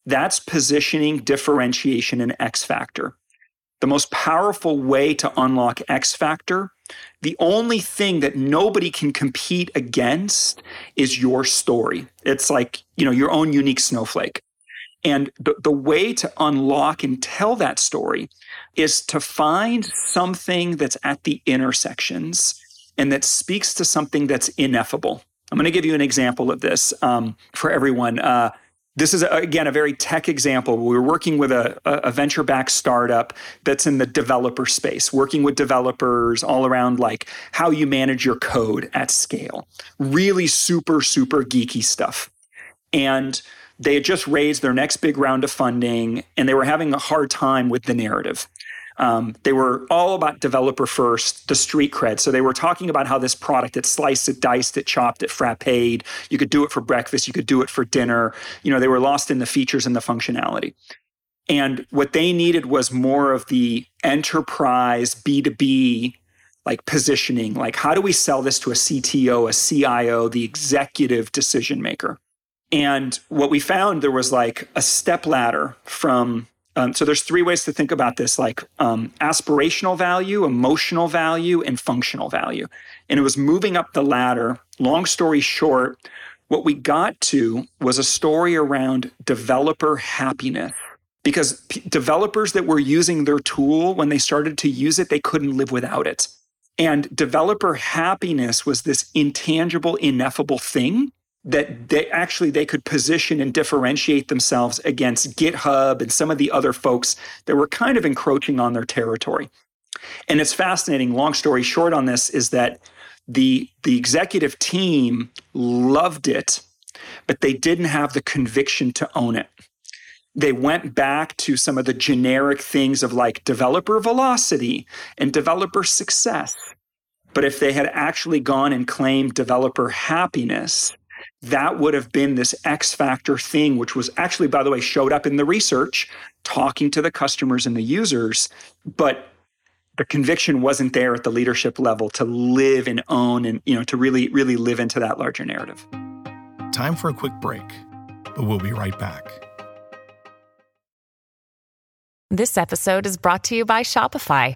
That's positioning, differentiation, and X factor. The most powerful way to unlock X factor, the only thing that nobody can compete against is your story. It's like, you know, your own unique snowflake. And the, the way to unlock and tell that story is to find something that's at the intersections and that speaks to something that's ineffable. I'm going to give you an example of this um, for everyone. Uh, this is, again, a very tech example. We were working with a, a venture backed startup that's in the developer space, working with developers all around like how you manage your code at scale. Really super, super geeky stuff. And they had just raised their next big round of funding and they were having a hard time with the narrative. Um, they were all about developer first, the street cred. So they were talking about how this product, it sliced, it diced, it chopped, it frapped. You could do it for breakfast, you could do it for dinner. You know, they were lost in the features and the functionality. And what they needed was more of the enterprise B2B like positioning. Like, how do we sell this to a CTO, a CIO, the executive decision maker? And what we found there was like a step ladder from um, so there's three ways to think about this like um, aspirational value emotional value and functional value. And it was moving up the ladder. Long story short what we got to was a story around developer happiness. Because p- developers that were using their tool when they started to use it they couldn't live without it. And developer happiness was this intangible ineffable thing that they actually they could position and differentiate themselves against GitHub and some of the other folks that were kind of encroaching on their territory. And it's fascinating. Long story short on this is that the the executive team loved it, but they didn't have the conviction to own it. They went back to some of the generic things of like developer velocity and developer success. But if they had actually gone and claimed developer happiness, that would have been this X factor thing, which was actually, by the way, showed up in the research, talking to the customers and the users, but the conviction wasn't there at the leadership level to live and own and you know to really really live into that larger narrative. Time for a quick break, but we'll be right back. This episode is brought to you by Shopify.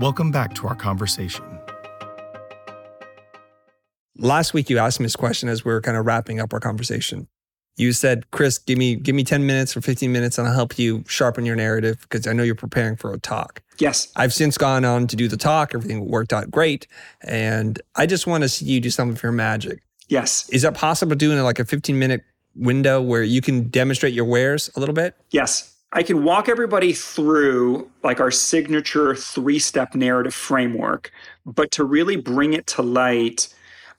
Welcome back to our conversation. Last week you asked me this question as we were kind of wrapping up our conversation. You said, Chris, give me give me 10 minutes or 15 minutes and I'll help you sharpen your narrative because I know you're preparing for a talk. Yes. I've since gone on to do the talk. Everything worked out great. And I just want to see you do some of your magic. Yes. Is that possible doing like a 15 minute window where you can demonstrate your wares a little bit? Yes. I can walk everybody through like our signature three step narrative framework, but to really bring it to light,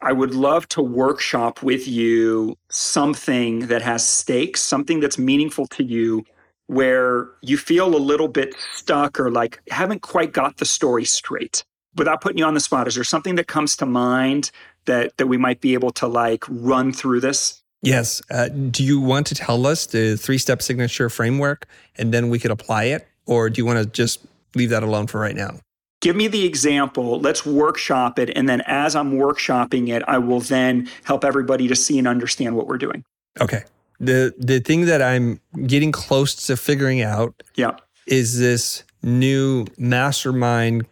I would love to workshop with you something that has stakes, something that's meaningful to you where you feel a little bit stuck or like haven't quite got the story straight. Without putting you on the spot, is there something that comes to mind that that we might be able to like run through this? Yes. Uh, do you want to tell us the three step signature framework and then we could apply it? Or do you want to just leave that alone for right now? Give me the example. Let's workshop it. And then as I'm workshopping it, I will then help everybody to see and understand what we're doing. Okay. The the thing that I'm getting close to figuring out Yeah. is this new mastermind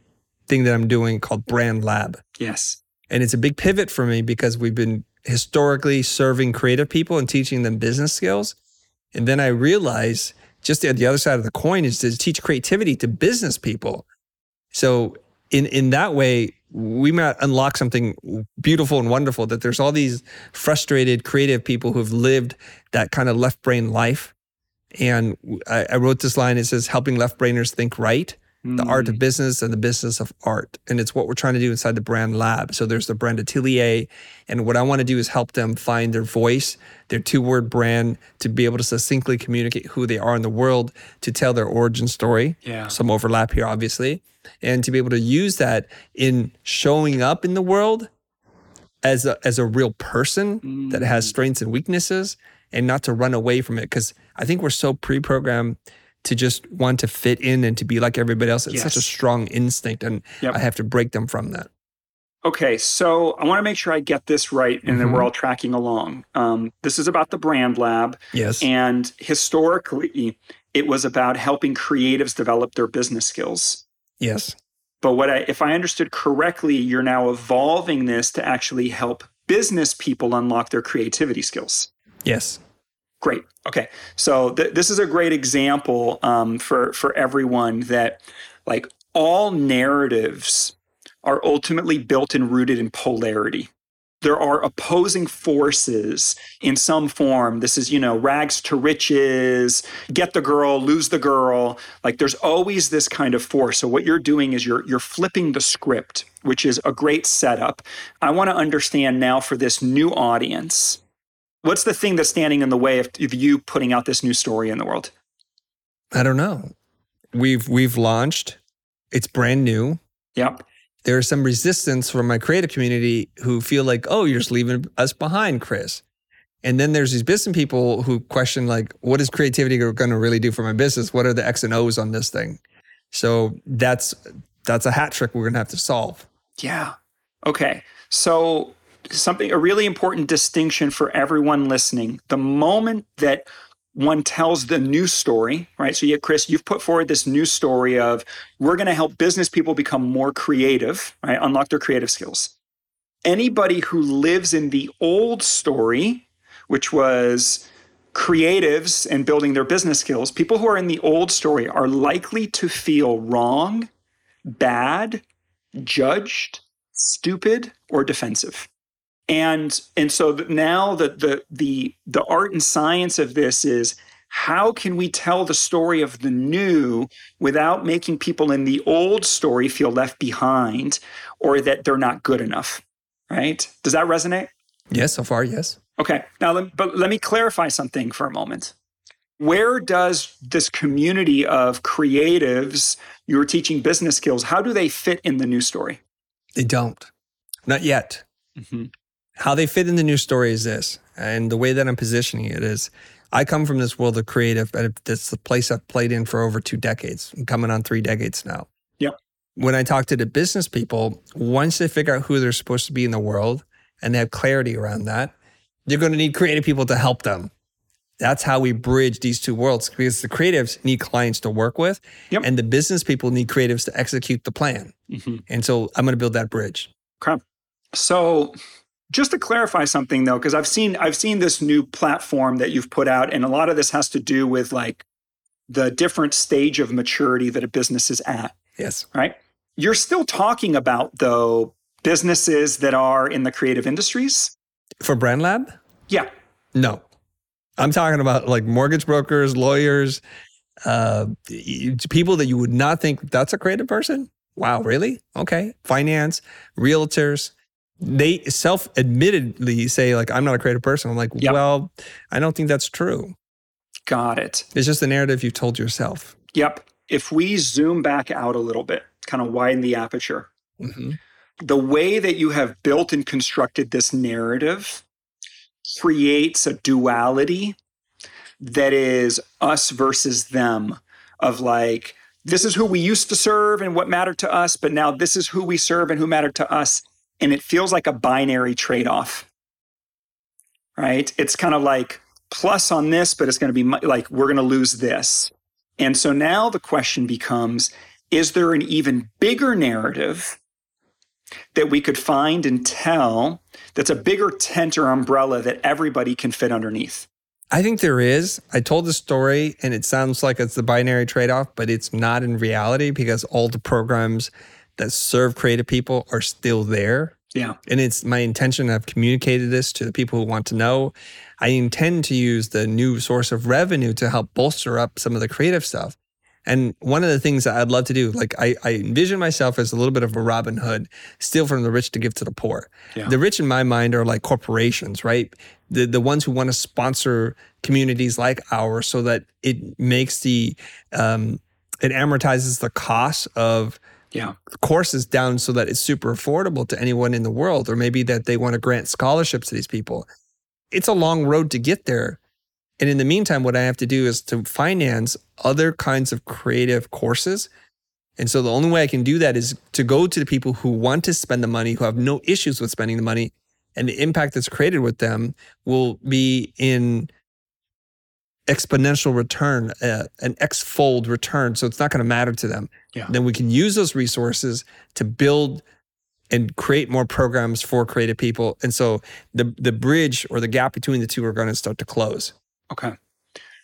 thing that I'm doing called Brand Lab. Yes. And it's a big pivot for me because we've been historically serving creative people and teaching them business skills. And then I realized just the, the other side of the coin is to teach creativity to business people. So in in that way, we might unlock something beautiful and wonderful that there's all these frustrated creative people who've lived that kind of left brain life. And I, I wrote this line, it says helping left brainers think right the art of mm. business and the business of art. And it's what we're trying to do inside the brand lab. So there's the brand atelier. And what I want to do is help them find their voice, their two word brand, to be able to succinctly communicate who they are in the world, to tell their origin story. Yeah. Some overlap here, obviously. And to be able to use that in showing up in the world as a, as a real person that has mm. strengths and weaknesses and not to run away from it. Because I think we're so pre programmed to just want to fit in and to be like everybody else. It's such a strong instinct, and Yep. I have to break them from that. Okay, so I want to make sure I get this right and then we're all tracking along. Um, this is about the brand lab. Yes. And historically, it was about helping creatives develop their business skills. yes. But what I, if I understood correctly, you're now evolving this to actually help business people unlock their creativity skills. Yes. Great. Okay. So th- this is a great example um, for for everyone that like all narratives are ultimately built and rooted in polarity. There are opposing forces in some form. This is, you know, rags to riches, get the girl, lose the girl. Like there's always this kind of force. So what you're doing is you're you're flipping the script, which is a great setup. I want to understand now for this new audience What's the thing that's standing in the way of, of you putting out this new story in the world? I don't know. We've we've launched. It's brand new. Yep. There's some resistance from my creative community who feel like, oh, you're just leaving us behind, Chris. And then there's these business people who question, like, what is creativity going to really do for my business? What are the X and O's on this thing? So that's that's a hat trick we're going to have to solve. Yeah. Okay. So something a really important distinction for everyone listening. The moment that one tells the new story, right? So yeah, Chris, you've put forward this new story of we're going to help business people become more creative, right? Unlock their creative skills. Anybody who lives in the old story, which was creatives and building their business skills, people who are in the old story are likely to feel wrong, bad, judged, stupid, or defensive. And and so now the the the the art and science of this is how can we tell the story of the new without making people in the old story feel left behind or that they're not good enough, right? Does that resonate? Yes, so far, yes. Okay. Now, let, but let me clarify something for a moment. Where does this community of creatives you are teaching business skills? How do they fit in the new story? They don't. Not yet. Mm-hmm. How they fit in the new story is this. And the way that I'm positioning it is I come from this world of creative, and it's the place I've played in for over two decades. I'm coming on three decades now. Yep. When I talk to the business people, once they figure out who they're supposed to be in the world and they have clarity around that, they're going to need creative people to help them. That's how we bridge these two worlds because the creatives need clients to work with, Yep. and the business people need creatives to execute the plan. Mm-hmm. And so I'm going to build that bridge. Crap. So just to clarify something though, because I've seen I've seen this new platform that you've put out, and a lot of this has to do with like the different stage of maturity that a business is at, Yes. right? You're still talking about though businesses that are in the creative industries. For Brand Lab? Yeah. No. I'm talking about like mortgage brokers, lawyers, uh, people that you would not think that's a creative person. Wow, really? Okay. Finance, realtors. They self admittedly say, like, I'm not a creative person. I'm like, Yep. well, I don't think that's true. Got it. It's just a narrative you told yourself. Yep. If we zoom back out a little bit, kind of widen the aperture, hmm the way that you have built and constructed this narrative creates a duality that is us versus them of like this is who we used to serve and what mattered to us but now this is who we serve and who mattered to us and it feels like a binary trade-off right it's kind of like plus on this but it's going to be like we're going to lose this and so now the question becomes is there an even bigger narrative that we could find and tell that's a bigger tent or umbrella that everybody can fit underneath. I think there is. I told the story and it sounds like it's the binary trade off, but it's not in reality because all the programs that serve creative people are still there. Yeah. And it's my intention. I've communicated this to the people who want to know. I intend to use the new source of revenue to help bolster up some of the creative stuff. And one of the things that I'd love to do, like I, I envision myself as a little bit of a Robin Hood, steal from the rich to give to the poor. Yeah. The rich in my mind are like corporations, right? The the ones who want to sponsor communities like ours so that it makes the um, it amortizes the cost of Yeah. the courses down so that it's super affordable to anyone in the world, or maybe that they want to grant scholarships to these people. It's a long road to get there. And in the meantime, what I have to do is to finance other kinds of creative courses. And so the only way I can do that is to go to the people who want to spend the money, who have no issues with spending the money, and the impact that's created with them will be in exponential return, uh, an X-fold return. So it's not going to matter to them. Yeah. Then we can use those resources to build and create more programs for creative people. And so the the bridge or the gap between the two are going to start to close. Okay.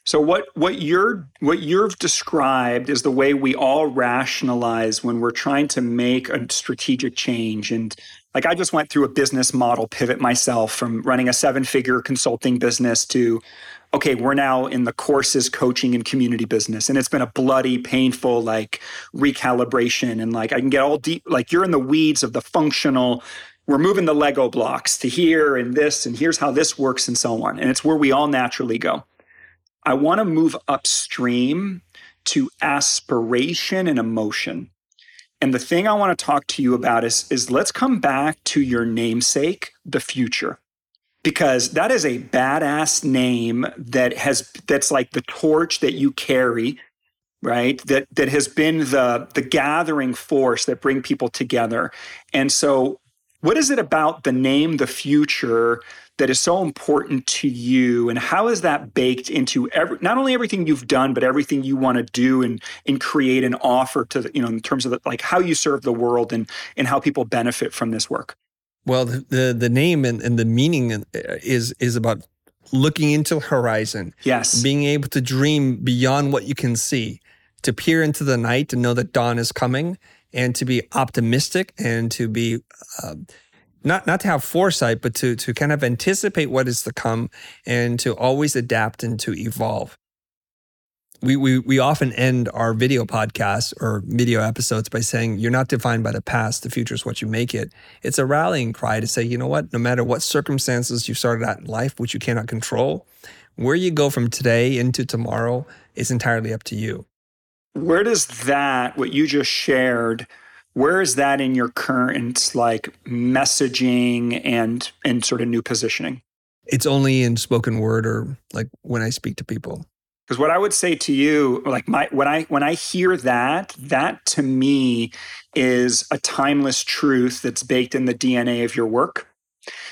So what what you're what you've described is the way we all rationalize when we're trying to make a strategic change and like I just went through a business model pivot myself from running a seven-figure consulting business to okay, we're now in the courses, coaching, and community business. And it's been a bloody, painful like recalibration. And like I can get all deep, like you're in the weeds of the functional, we're moving the Lego blocks to here and this, and here's how this works, and so on. And it's where we all naturally go. I want to move upstream to aspiration and emotion. And the thing I want to talk to you about is, is let's come back to your namesake, the Futur because that is a badass name that has that's like the torch that you carry right? That that has been the the gathering force that bring people together. And so what is it about the name the Futur that is so important to you? And how is that baked into every not only everything you've done but everything you want to do and and create and offer to the, you know in terms of the, like how you serve the world and and how people benefit from this work Well, the the, the name and, and the meaning is is about looking into the horizon, yes being able to dream beyond what you can see, to peer into the night and know that dawn is coming, and to be optimistic and to be um, not not to have foresight, but to to kind of anticipate what is to come and to always adapt and to evolve. We, we, we often end our video podcasts or video episodes by saying, You're not defined by the past. The future is what you make it. It's a rallying cry to say, you know what? No matter what circumstances you started out in life, which you cannot control, where you go from today into tomorrow is entirely up to you. where does that what you just shared where is that in your current like messaging and and sort of new positioning It's only in spoken word or like when I speak to people. Because what i would say to you like my when i when i hear that that to me is a timeless truth that's baked in the dna of your work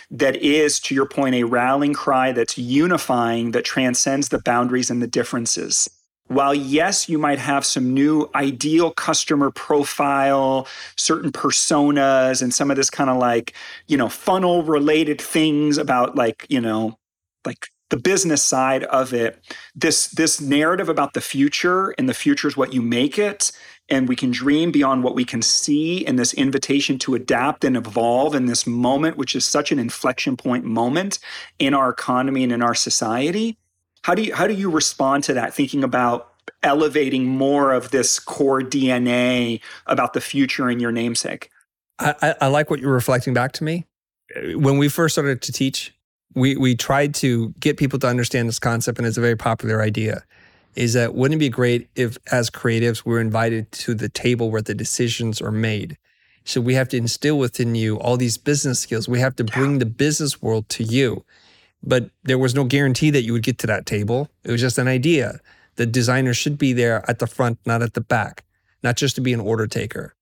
that is to your point a rallying cry that's unifying that transcends the boundaries and the differences. While yes you might have some new ideal customer profile certain personas and some of this kind of like you know funnel related things about like you know like the business side of it this this narrative about the future and the future is what you make it and we can dream beyond what we can see and this invitation to adapt and evolve in this moment which is such an inflection point moment in our economy and in our society how do you how do you respond to that thinking about elevating more of this core dna about the future in your namesake I, I, I like what you're reflecting back to me. when we first started to teach, we we tried to get people to understand this concept, and it's a very popular idea. Is that wouldn't it be great if, as creatives, we're invited to the table where the decisions are made? So we have to instill within you all these business skills. We have to bring the business world to you. But there was no guarantee that you would get to that table. It was just an idea. The designer should be there at the front, not at the back, not just to be an order taker.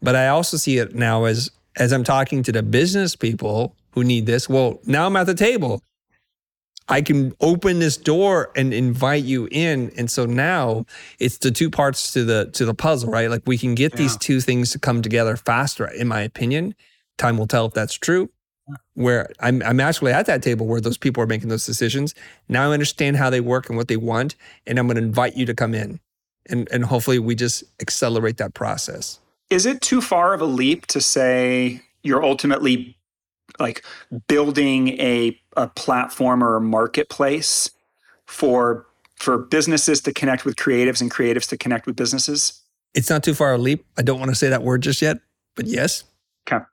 But I also see it now as as I'm talking to the business people who need this. Well, now I'm at the table. I can open this door and invite you in. And so now it's the two parts to the to the puzzle, right? Like we can get yeah. these two things to come together faster, in my opinion. Time will tell if that's true. Where I'm I'm actually at that table where those people are making those decisions. Now I understand how they work and what they want. And I'm gonna invite you to come in. And and hopefully we just accelerate that process. Is it too far of a leap to say you're ultimately like building a, a platform or a marketplace for for businesses to connect with creatives and creatives to connect with businesses? It's not too far a leap. I don't want to say that word just yet, but yes. Okay.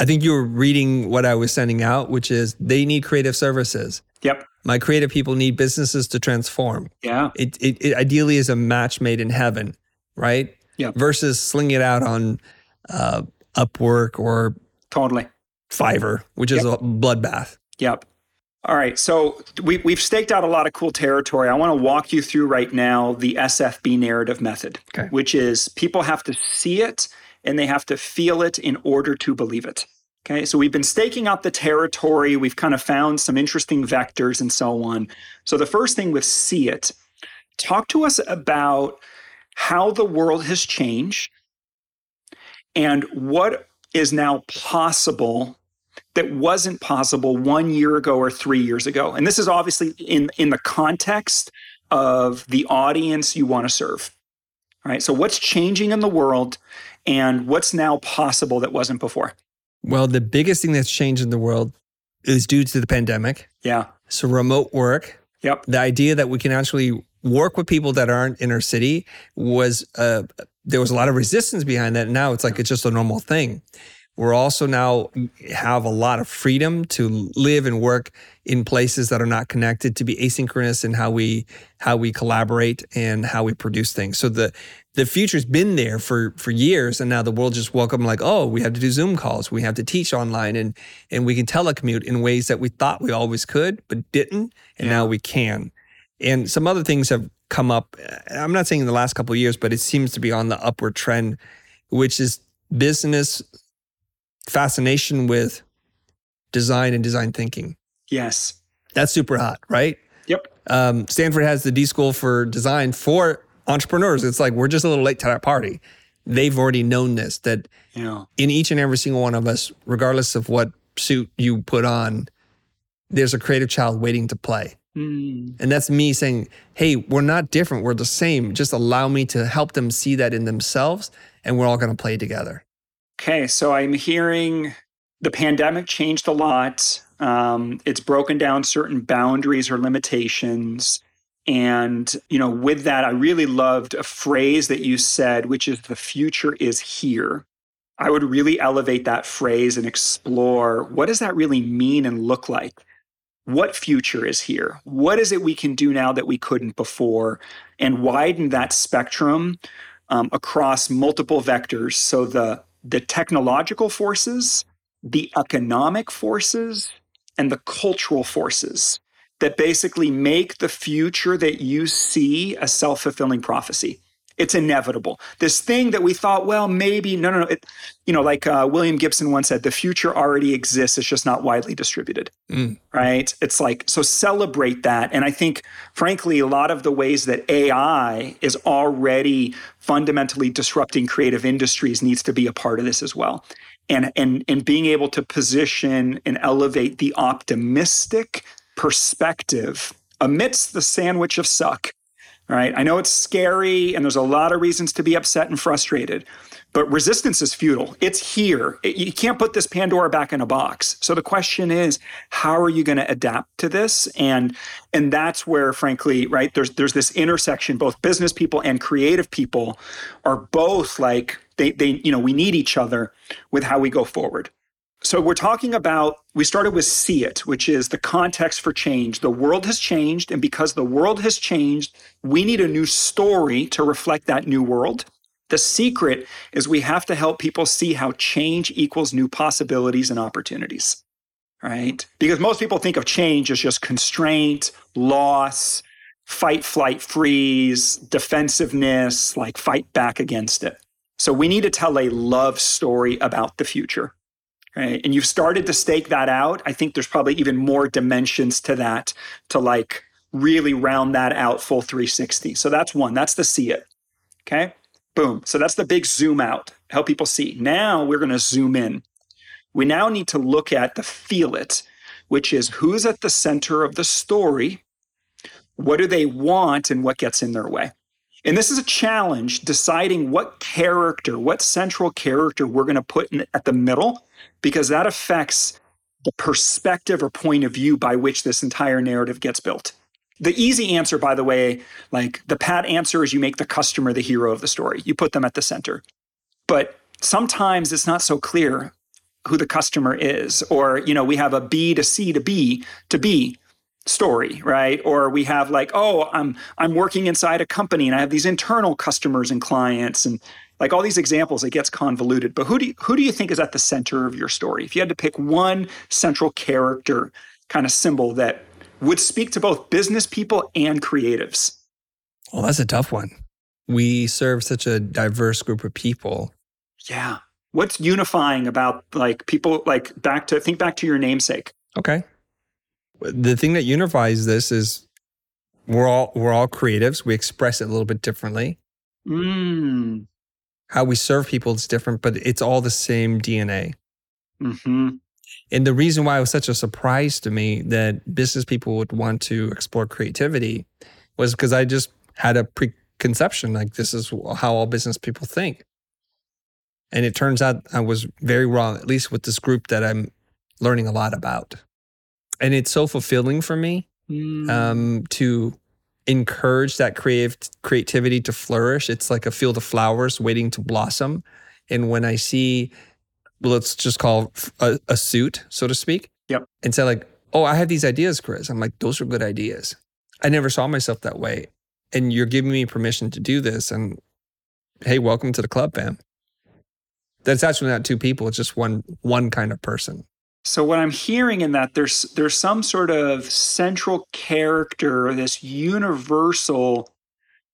I think you were reading what I was sending out, which is they need creative services. Yep. My creative people need businesses to transform. Yeah. It, it, it ideally is a match made in heaven, right? Yeah. Versus sling it out on uh, Upwork or totally Fiverr, which is yep. a bloodbath. Yep. All right. So we, we've staked out a lot of cool territory. I want to walk you through right now the SFB narrative method, okay. which is people have to see it and they have to feel it in order to believe it. Okay. So we've been staking out the territory. We've kind of found some interesting vectors and so on. So the first thing with see it, talk to us about how the world has changed and what is now possible that wasn't possible one year ago or three years ago. And this is obviously in, in the context of the audience you want to serve. All right. So, what's changing in the world and what's now possible that wasn't before? Well, the biggest thing that's changed in the world is due to the pandemic. Yeah. So, remote work. Yep. The idea that we can actually work with people that aren't in our city was uh, there was a lot of resistance behind that. Now it's like it's just a normal thing. We're also now have a lot of freedom to live and work in places that are not connected, to be asynchronous in how we how we collaborate and how we produce things. So the the future's been there for for years, and now the world just welcome like, oh, we have to do Zoom calls, we have to teach online, and and we can telecommute in ways that we thought we always could but didn't, and yeah. now we can. And some other things have come up. Uh, I'm not saying in the last couple of years, but it seems to be on the upward trend, which is business fascination with design and design thinking. Yes. That's super hot, right? Yep. Um, Stanford has the D School for Design for entrepreneurs. It's like we're just a little late to that party. They've already known this that yeah. in each and every single one of us, regardless of what suit you put on, there's a creative child waiting to play. Mm. And that's me saying, hey, we're not different. We're the same. Just allow me to help them see that in themselves, and we're all going to play together. Okay, so I'm hearing the pandemic changed a lot. Um, it's broken down certain boundaries or limitations. And, you know, with that, I really loved a phrase that you said, which is the future is here. I would really elevate that phrase and explore what does that really mean and look like? What future is here? What is it we can do now that we couldn't before? And widen that spectrum um, across multiple vectors. So the the technological forces, the economic forces, and the cultural forces that basically make the future that you see a self fulfilling prophecy. It's inevitable. This thing that we thought, well, maybe, no, no, no. It, you know, like uh, William Gibson once said, the future already exists. It's just not widely distributed. Mm. Right. It's like, so celebrate that. And I think, frankly, a lot of the ways that AI is already fundamentally disrupting creative industries needs to be a part of this as well. And, and, and being able to position and elevate the optimistic perspective amidst the sandwich of suck right? I know it's scary and there's a lot of reasons to be upset and frustrated, but resistance is futile. It's here. It, you can't put this Pandora back in a box. So the question is, how are you going to adapt to this? And and that's where, frankly, right there's there's this intersection. Both business people and creative people are both like they they you know we need each other with how we go forward. So we're talking about, we started with see it, which is the context for change. The world has changed. And because the world has changed, we need a new story to reflect that new world. The secret is we have to help people see how change equals new possibilities and opportunities, right? Because most people think of change as just constraint, loss, fight, flight, freeze, defensiveness, like fight back against it. So we need to tell a love story about the future right? And you've started to stake that out. I think there's probably even more dimensions to that to like really round that out full 360. So that's one. That's the see it. Okay. Boom. So that's the big zoom out, help people see. Now we're going to zoom in. We now need to look at the feel it, which is who's at the center of the story, what do they want, and what gets in their way. And this is a challenge deciding what character, what central character we're going to put in, at the middle, because that affects the perspective or point of view by which this entire narrative gets built. The easy answer, by the way, like the pat answer is you make the customer the hero of the story, you put them at the center. But sometimes it's not so clear who the customer is, or, you know, we have a B to C to B to B story right or we have like oh i'm i'm working inside a company and i have these internal customers and clients and like all these examples it gets convoluted but who do you, who do you think is at the center of your story? If you had to pick one central character kind of symbol that would speak to both business people and creatives. Well that's a tough one. We serve such a diverse group of people. Yeah. What's unifying about like people like back to think back to your namesake. Okay. The thing that unifies this is we're all we're all creatives. We express it a little bit differently. Mm. How we serve people is different, but it's all the same DNA. Mm-hmm. And the reason why it was such a surprise to me that business people would want to explore creativity was because I just had a preconception like this is how all business people think. And it turns out I was very wrong, at least with this group that I'm learning a lot about and it's so fulfilling for me mm. um, to encourage that creative creativity to flourish. It's like a field of flowers waiting to blossom. And when I see, let's just call a, a suit, so to speak, yep. and say like, "Oh, I have these ideas, Chris." I'm like, "Those are good ideas." I never saw myself that way, and you're giving me permission to do this. And hey, welcome to the club, fam. That's actually not two people; it's just one one kind of person. So what I'm hearing in that there's there's some sort of central character, this universal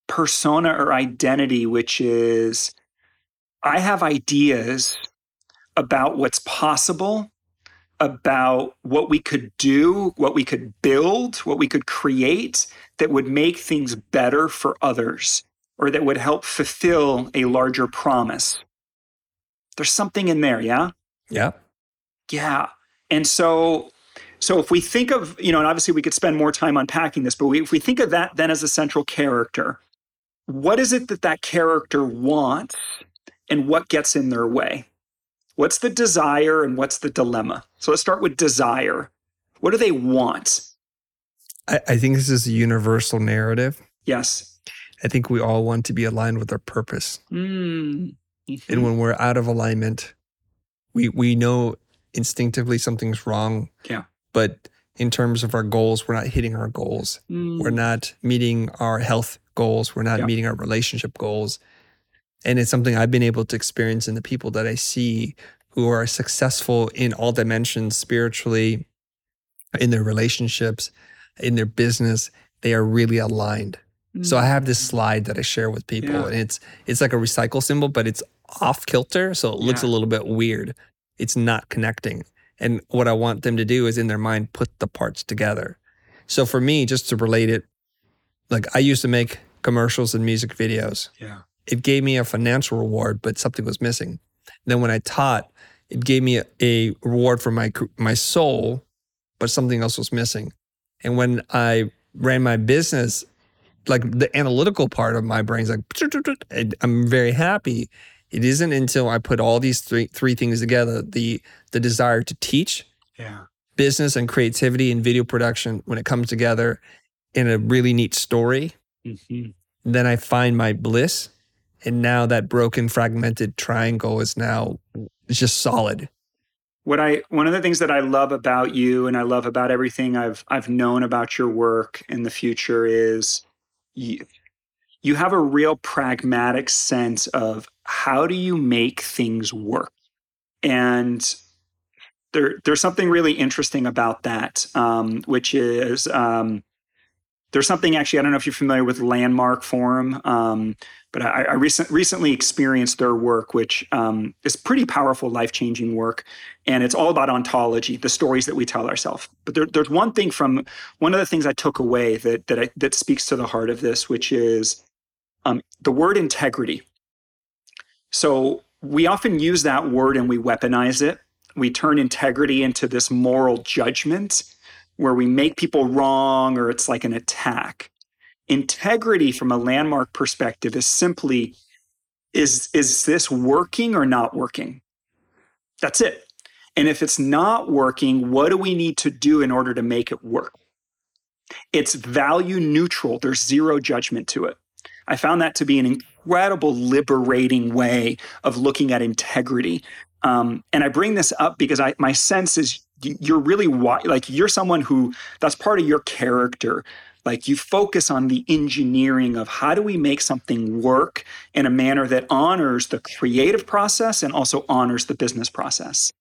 persona or identity, which is I have ideas about what's possible, about what we could do, what we could build, what we could create that would make things better for others or that would help fulfill a larger promise. There's something in there, yeah? Yeah. Yeah. And so, so if we think of, you know, and obviously we could spend more time unpacking this, but we, if we think of that then as a central character, what is it that that character wants and what gets in their way? What's the desire and what's the dilemma? So let's start with desire. What do they want? I, I think this is a universal narrative. Yes. I think we all want to be aligned with our purpose. Mm. Mm-hmm. And when we're out of alignment, we we know instinctively something's wrong. Yeah. But in terms of our goals, we're not hitting our goals. Mm. We're not meeting our health goals. We're not Yeah. meeting our relationship goals. And it's something I've been able to experience in the people that I see who are successful in all dimensions spiritually, in their relationships, in their business. They are really aligned. So I have this slide that I share with people, Yeah. and it's it's like a recycle symbol, but it's off kilter, so it looks Yeah. a little bit weird. It's not connecting. And what I want them to do is in their mind put the parts together. So for me, just to relate it, like I used to make commercials and music videos. Yeah. It gave me a financial reward, but something was missing. then when I taught, it gave me a, a reward for my my soul, but something else was missing. And when I ran my business, like the analytical part of my brain's like, I'm very happy. It isn't until I put all these three three things together, the the desire to teach, Yeah. business and creativity and video production, when it comes together in a really neat story, Mhm. then I find my bliss. And now that broken, fragmented triangle is now just solid. what I one of the things that I love about you and I love about everything I've I've known about your work in the Futur is you, you have a real pragmatic sense of how do you make things work and there, there's something really interesting about that, um, which is um, there's something actually. I don't know if you're familiar with Landmark Forum, um, but I, I recent, recently experienced their work, which um, is pretty powerful, life changing work, and it's all about ontology, the stories that we tell ourselves. But there, there's one thing from one of the things I took away that that I, that speaks to the heart of this, which is um, the word integrity. So we often use that word and we weaponize it we turn integrity into this moral judgment where we make people wrong or it's like an attack. Integrity from a landmark perspective is simply is is this working or not working? That's it. And if it's not working, what do we need to do in order to make it work? It's value neutral. There's zero judgment to it. I found that to be an incredible liberating way of looking at integrity um, and I bring this up because I my sense is you're really like you're someone who that's part of your character. Like you focus on the engineering of how do we make something work in a manner that honors the creative process and also honors the business process.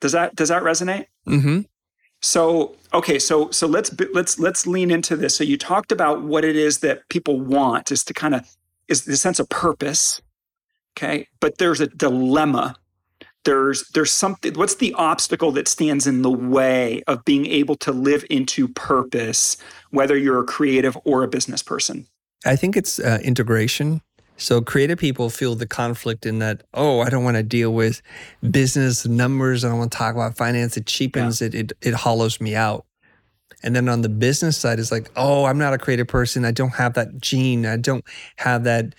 Does that does that resonate? Mm-hmm. So okay, so so let's let's let's lean into this. So you talked about what it is that people want is to kind of is the sense of purpose. Okay, but there's a dilemma there's there's something what's the obstacle that stands in the way of being able to live into purpose whether you're a creative or a business person i think it's uh, integration so creative people feel the conflict in that oh i don't want to deal with business numbers. I don't want to talk about finance. It cheapens yeah. it, it it hollows me out. And then on the business side it's like oh i'm not a creative person. I don't have that gene. I don't have that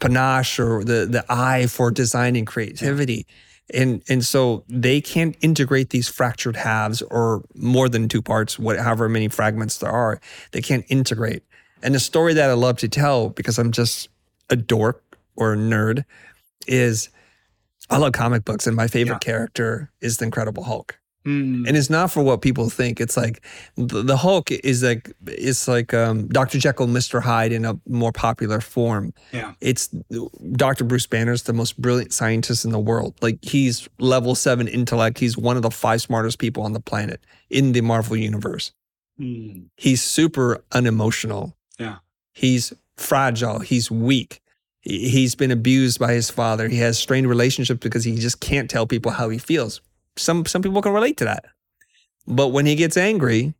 panache or the the eye for design and creativity. Yeah. And and so they can't integrate these fractured halves or more than two parts whatever many fragments there are. They can't integrate. And the story that i love to tell because i'm just a dork or a nerd is i love comic books and my favorite yeah. character is the incredible hulk Mm. And it's not for what people think. It's like the, the Hulk is like it's like um, Dr. Jekyll, Mr. Hyde in a more popular form. Yeah, it's Dr. Bruce Banner is the most brilliant scientist in the world. Like he's level seven intellect. He's one of the five smartest people on the planet in the Marvel universe. Mm. He's super unemotional. Yeah, he's fragile. He's weak. He's been abused by his father. He has strained relationships because he just can't tell people how he feels some some people can relate to that. But when he gets angry,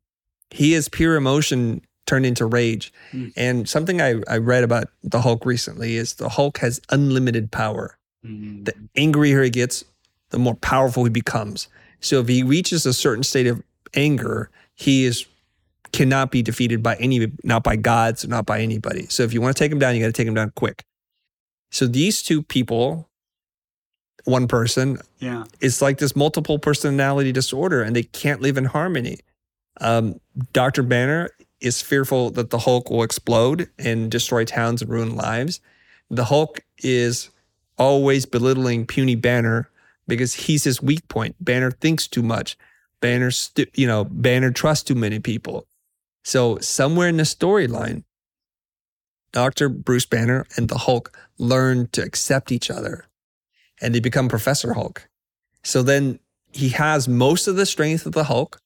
he is pure emotion turned into rage. Mm. And something I, I read about the Hulk recently is the Hulk has unlimited power. Mm. The angrier he gets, the more powerful he becomes. So if he reaches a certain state of anger, he is cannot be defeated by any not by gods, not by anybody. So if you want to take him down, you got to take him down quick. So these two people one person. Yeah. It's like this multiple personality disorder and they can't live in harmony. Um, Dr. Banner is fearful that the Hulk will explode and destroy towns and ruin lives. The Hulk is always belittling puny Banner because he's his weak point. Banner thinks too much. Banner, stu- you know, Banner trusts too many people. So somewhere in the storyline, Dr. Bruce Banner and the Hulk learn to accept each other and they become Professor Hulk. So then he has most of the strength of the Hulk,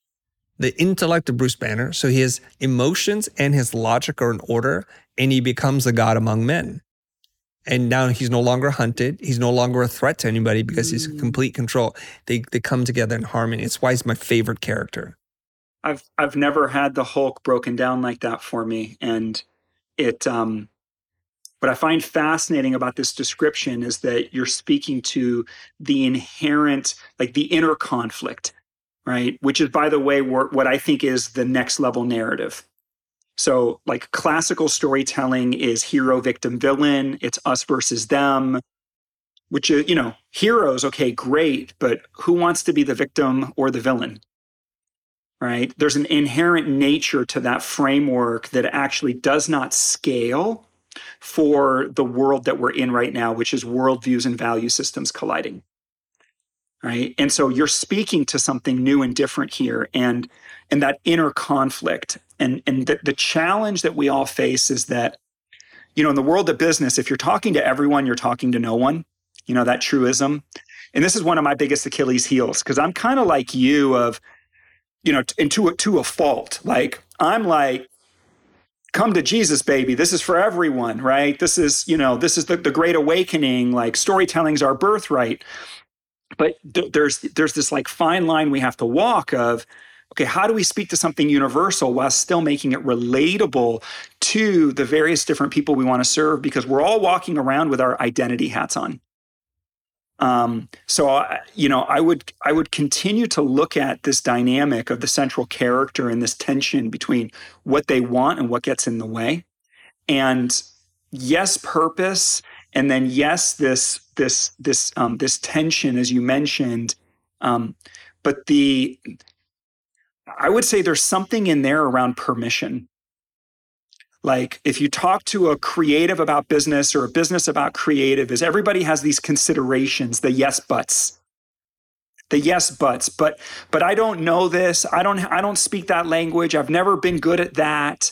the intellect of Bruce Banner. So his emotions and his logic are in order, and he becomes a god among men. And now he's no longer hunted. He's no longer a threat to anybody because he's in mm. complete control. They they come together in harmony. It's why he's my favorite character. I've I've never had the Hulk broken down like that for me, and it um what I find fascinating about this description is that you're speaking to the inherent, like the inner conflict, right? Which is, by the way, what I think is the next level narrative. So, like classical storytelling is hero, victim, villain, it's us versus them, which you know, heroes, okay, great, but who wants to be the victim or the villain? Right? There's an inherent nature to that framework that actually does not scale for the world that we're in right now, which is worldviews and value systems colliding. right? And so you're speaking to something new and different here, and and that inner conflict, and and the, the challenge that we all face is that, you know, in the world of business, if you're talking to everyone, you're talking to no one. You know that truism, and this is one of my biggest Achilles heels because I'm kind of like you of, you know, into a, to a fault. Like I'm like come to Jesus, baby. This is for everyone, right? This is, you know, this is the, the great awakening. Like storytelling's our birthright. But th- there's there's this like fine line we have to walk of, okay, how do we speak to something universal while still making it relatable to the various different people we want to serve? Because we're all walking around with our identity hats on. Um, so I, you know, I would I would continue to look at this dynamic of the central character and this tension between what they want and what gets in the way. And yes, purpose, and then yes, this this this um, this tension, as you mentioned. Um, but the I would say there's something in there around permission like if you talk to a creative about business or a business about creative is everybody has these considerations the yes buts. The yes buts but but i don't know this. I don't i don't speak that language. I've never been good at that.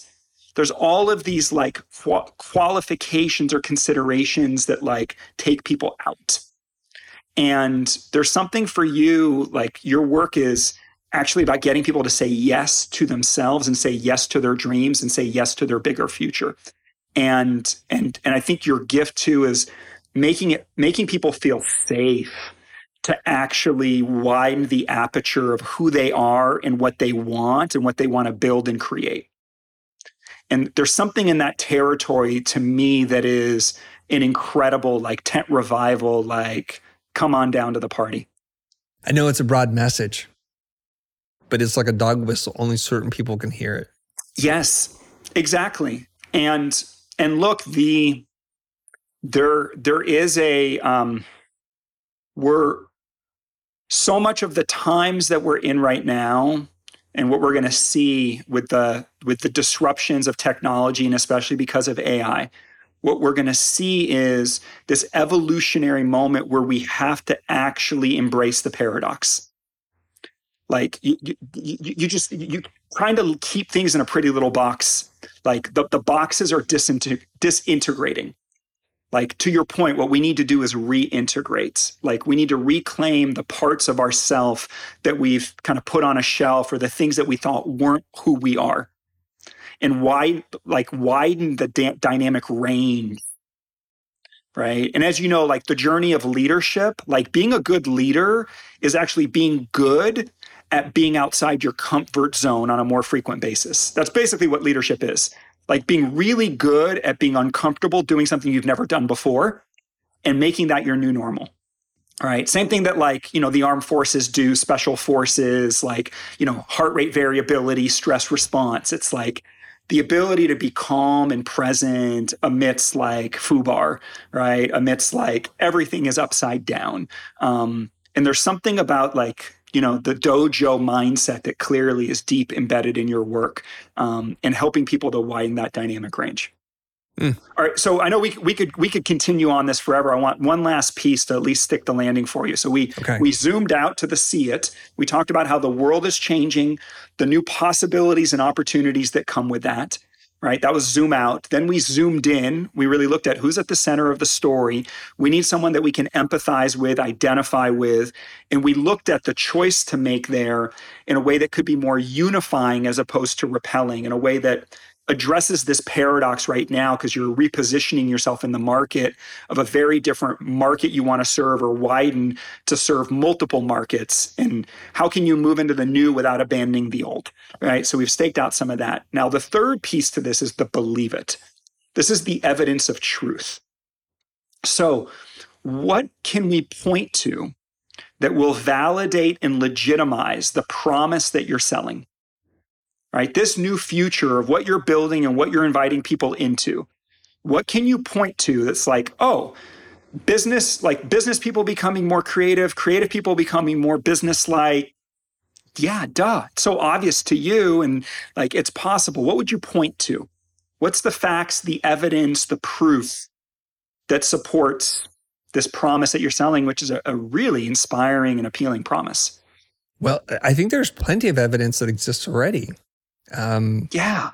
There's all of these like qualifications or considerations that like take people out. And there's something for you like your work is actually about getting people to say yes to themselves and say yes to their dreams and say yes to their bigger future. And and and I think your gift too is making it making people feel safe to actually widen the aperture of who they are and what they want and what they want to build and create. And there's something in that territory to me that is an incredible like tent revival like come on down to the party. I know it's a broad message, but it's like a dog whistle. Only certain people can hear it. Yes, exactly. And and look, the there there is a um, we're so much of the times that we're in right now and what we're going to see with the with the disruptions of technology and especially because of AI what we're going to see is this evolutionary moment where we have to actually embrace the paradox like you, you, you just you trying to keep things in a pretty little box. Like the, the boxes are disintegrating. Like to your point what we need to do is reintegrate. Like we need to reclaim the parts of ourself that we've kind of put on a shelf or the things that we thought weren't who we are. And wide like widen the da- dynamic range right? And as you know like the journey of leadership like being a good leader is actually being good at being outside your comfort zone on a more frequent basis. That's basically what leadership is like being really good at being uncomfortable doing something you've never done before and making that your new normal. All right. Same thing that like, you know, the armed forces do, special forces, like, you know, heart rate variability, stress response. It's like the ability to be calm and present amidst like FUBAR, right? Amidst like everything is upside down. Um, and there's something about like you know the dojo mindset that clearly is deep embedded in your work um, and helping people to widen that dynamic range. Mm. all right so i know we, we could we could continue on this forever. I want one last piece to at least stick the landing for you. So we okay. we zoomed out to the see it. We talked about how the world is changing the new possibilities and opportunities that come with that right? That was zoom out. Then we zoomed in. We really looked at who's at the center of the story. We need someone that we can empathize with, identify with. And we looked at the choice to make there in a way that could be more unifying as opposed to repelling, in a way that addresses this paradox right now because you're repositioning yourself in the market of a very different market you want to serve or widen to serve multiple markets and how can you move into the new without abandoning the old right? So we've staked out some of that. Now the third piece to this is the believe it. This is the evidence of truth. So what can we point to that will validate and legitimize the promise that you're selling right? This new future of what you're building and what you're inviting people into. What can you point to that's like, oh, business, like business people becoming more creative, creative people becoming more business like? Yeah, duh. It's so obvious to you and like it's possible. What would you point to? What's the facts, the evidence, the proof that supports this promise that you're selling, which is a, a really inspiring and appealing promise. Well, I think there's plenty of evidence that exists already. Um, yeah.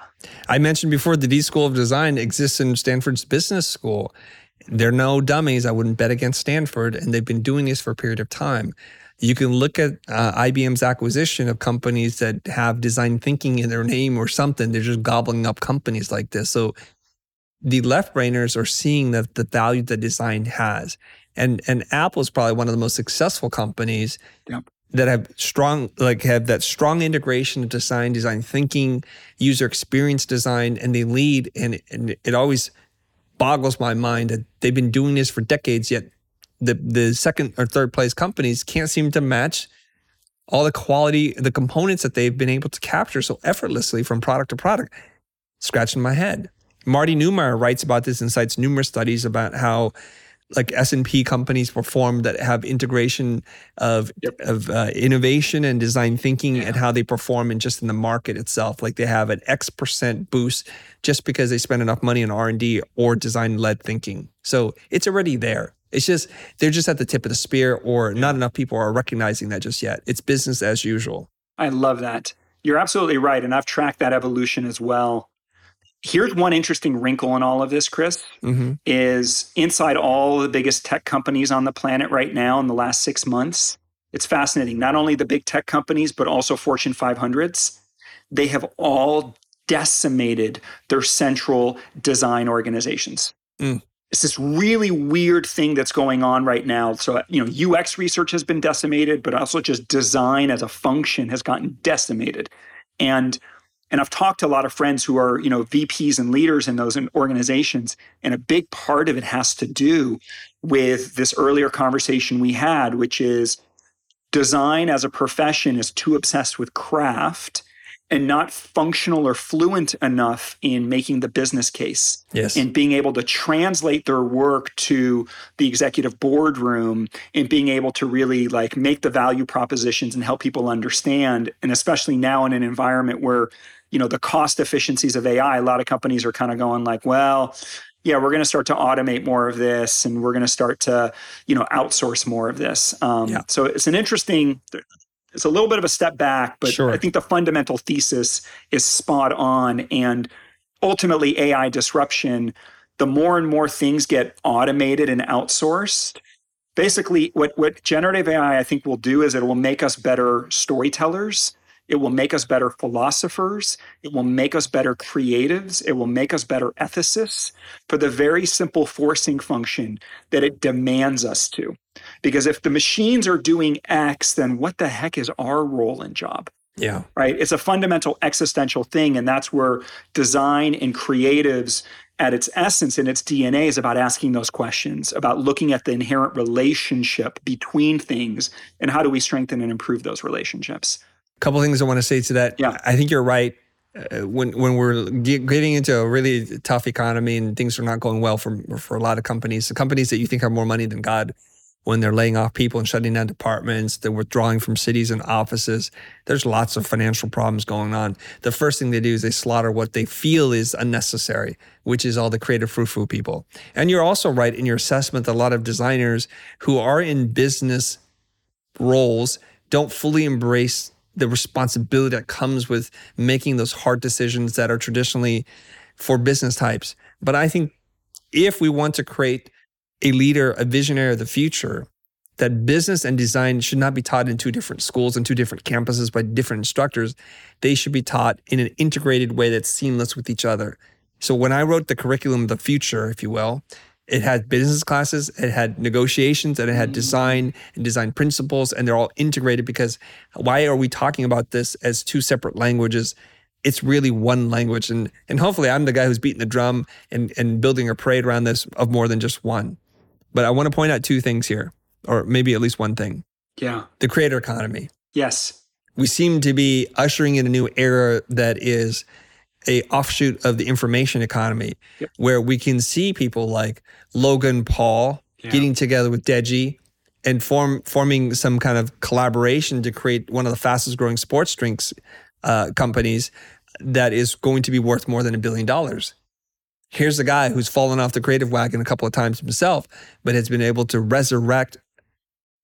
I mentioned before the D School of Design exists in Stanford's business school. They're no dummies. I wouldn't bet against Stanford, and they've been doing this for a period of time. You can look at uh, IBM's acquisition of companies that have design thinking in their name or something. They're just gobbling up companies like this. So the left brainers are seeing that the value that design has. And and Apple is probably one of the most successful companies yep. That have strong like have that strong integration of design, design thinking, user experience design, and they lead. And, and it always boggles my mind that they've been doing this for decades, yet the the second or third place companies can't seem to match all the quality, the components that they've been able to capture so effortlessly from product to product. Scratching my head. Marty Neumeier writes about this and cites numerous studies about how like S&P companies perform that have integration of yep. of uh, innovation and design thinking yeah. and how they perform in just in the market itself. Like they have an X percent boost just because they spend enough money on R&D or design led thinking. So it's already there. It's just they're just at the tip of the spear or not enough people are recognizing that just yet. It's business as usual. I love that. You're absolutely right and I've tracked that evolution as well Here's one interesting wrinkle in all of this, Chris, mm-hmm. is inside all the biggest tech companies on the planet right now in the last six months. It's fascinating. Not only the big tech companies, but also Fortune 500s, they have all decimated their central design organizations. Mm. It's this really weird thing that's going on right now. So, you know, UX research has been decimated, but also just design as a function has gotten decimated. And and I've talked to a lot of friends who are, you know, VPs and leaders in those organizations. And a big part of it has to do with this earlier conversation we had, which is design as a profession is too obsessed with craft and not functional or fluent enough in making the business case yes. and being able to translate their work to the executive boardroom and being able to really like make the value propositions and help people understand and especially now in an environment where you know the cost efficiencies of AI, a lot of companies are kind of going like, well, yeah, we're going to start to automate more of this, and we're going to start to you know outsource more of this. Um, yeah. So it's an interesting. It's a little bit of a step back, but sure. I think the fundamental thesis is spot on, and ultimately AI disruption. The more and more things get automated and outsourced, basically what what generative AI I think will do is it will make us better storytellers it will make us better philosophers. It will make us better creatives. It will make us better ethicists for the very simple forcing function that it demands us to. Because if the machines are doing X, then what the heck is our role and job? Yeah. Right. It's a fundamental existential thing. And that's where design and creatives at its essence and its DNA is about asking those questions, about looking at the inherent relationship between things and how do we strengthen and improve those relationships couple things I want to say to that. Yeah. I think you're right. Uh, when when we're getting into a really tough economy and things are not going well for for a lot of companies, the companies that you think have more money than God, when they're laying off people and shutting down departments, they're withdrawing from cities and offices. There's lots of financial problems going on. The first thing they do is they slaughter what they feel is unnecessary, which is all the creative frou-frou people. And you're also right in your assessment that a lot of designers who are in business roles don't fully embrace the responsibility that comes with making those hard decisions that are traditionally for business types. But I think if we want to create a leader, a visionary of the future, that business and design should not be taught in two different schools and two different campuses by different instructors. They should be taught in an integrated way that's seamless with each other. So when I wrote the curriculum of the future, if you will, it had business classes, it had negotiations, and it had mm. design and design principles, and they're all integrated because why are we talking about this as two separate languages? It's really one language. And and hopefully I'm the guy who's beating the drum and, and building a parade around this of more than just one. But I want to point out two things here, or maybe at least one thing. Yeah. The creator economy. Yes. We seem to be ushering in a new era that is a offshoot of the information economy yep. where we can see people like Logan Paul yeah. getting together with Deji and form forming some kind of collaboration to create one of the fastest growing sports drinks uh, companies that is going to be worth more than a billion dollars. Here's a guy who's fallen off the creative wagon a couple of times himself, but has been able to resurrect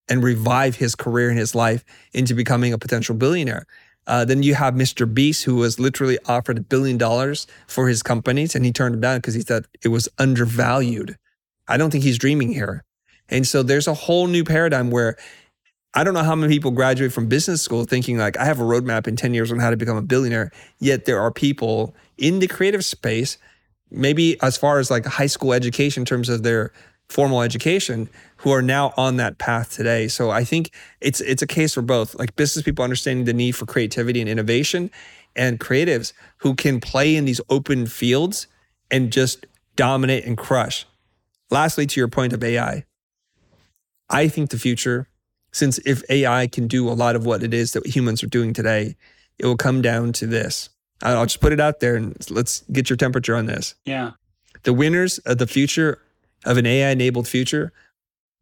and revive his career and his life into becoming a potential billionaire. Uh, then you have Mr. Beast, who was literally offered a billion dollars for his companies, and he turned it down because he thought it was undervalued. I don't think he's dreaming here. And so there's a whole new paradigm where I don't know how many people graduate from business school thinking like I have a roadmap in 10 years on how to become a billionaire. Yet there are people in the creative space, maybe as far as like high school education in terms of their formal education, who are now on that path today. So I think it's it's a case for both, like business people understanding the need for creativity and innovation, and creatives who can play in these open fields and just dominate and crush. Lastly, to your point of AI, I think the future since if AI can do a lot of what it is that humans are doing today, it will come down to this. I'll just put it out there and let's get your temperature on this. Yeah. The winners of the future of an AI enabled future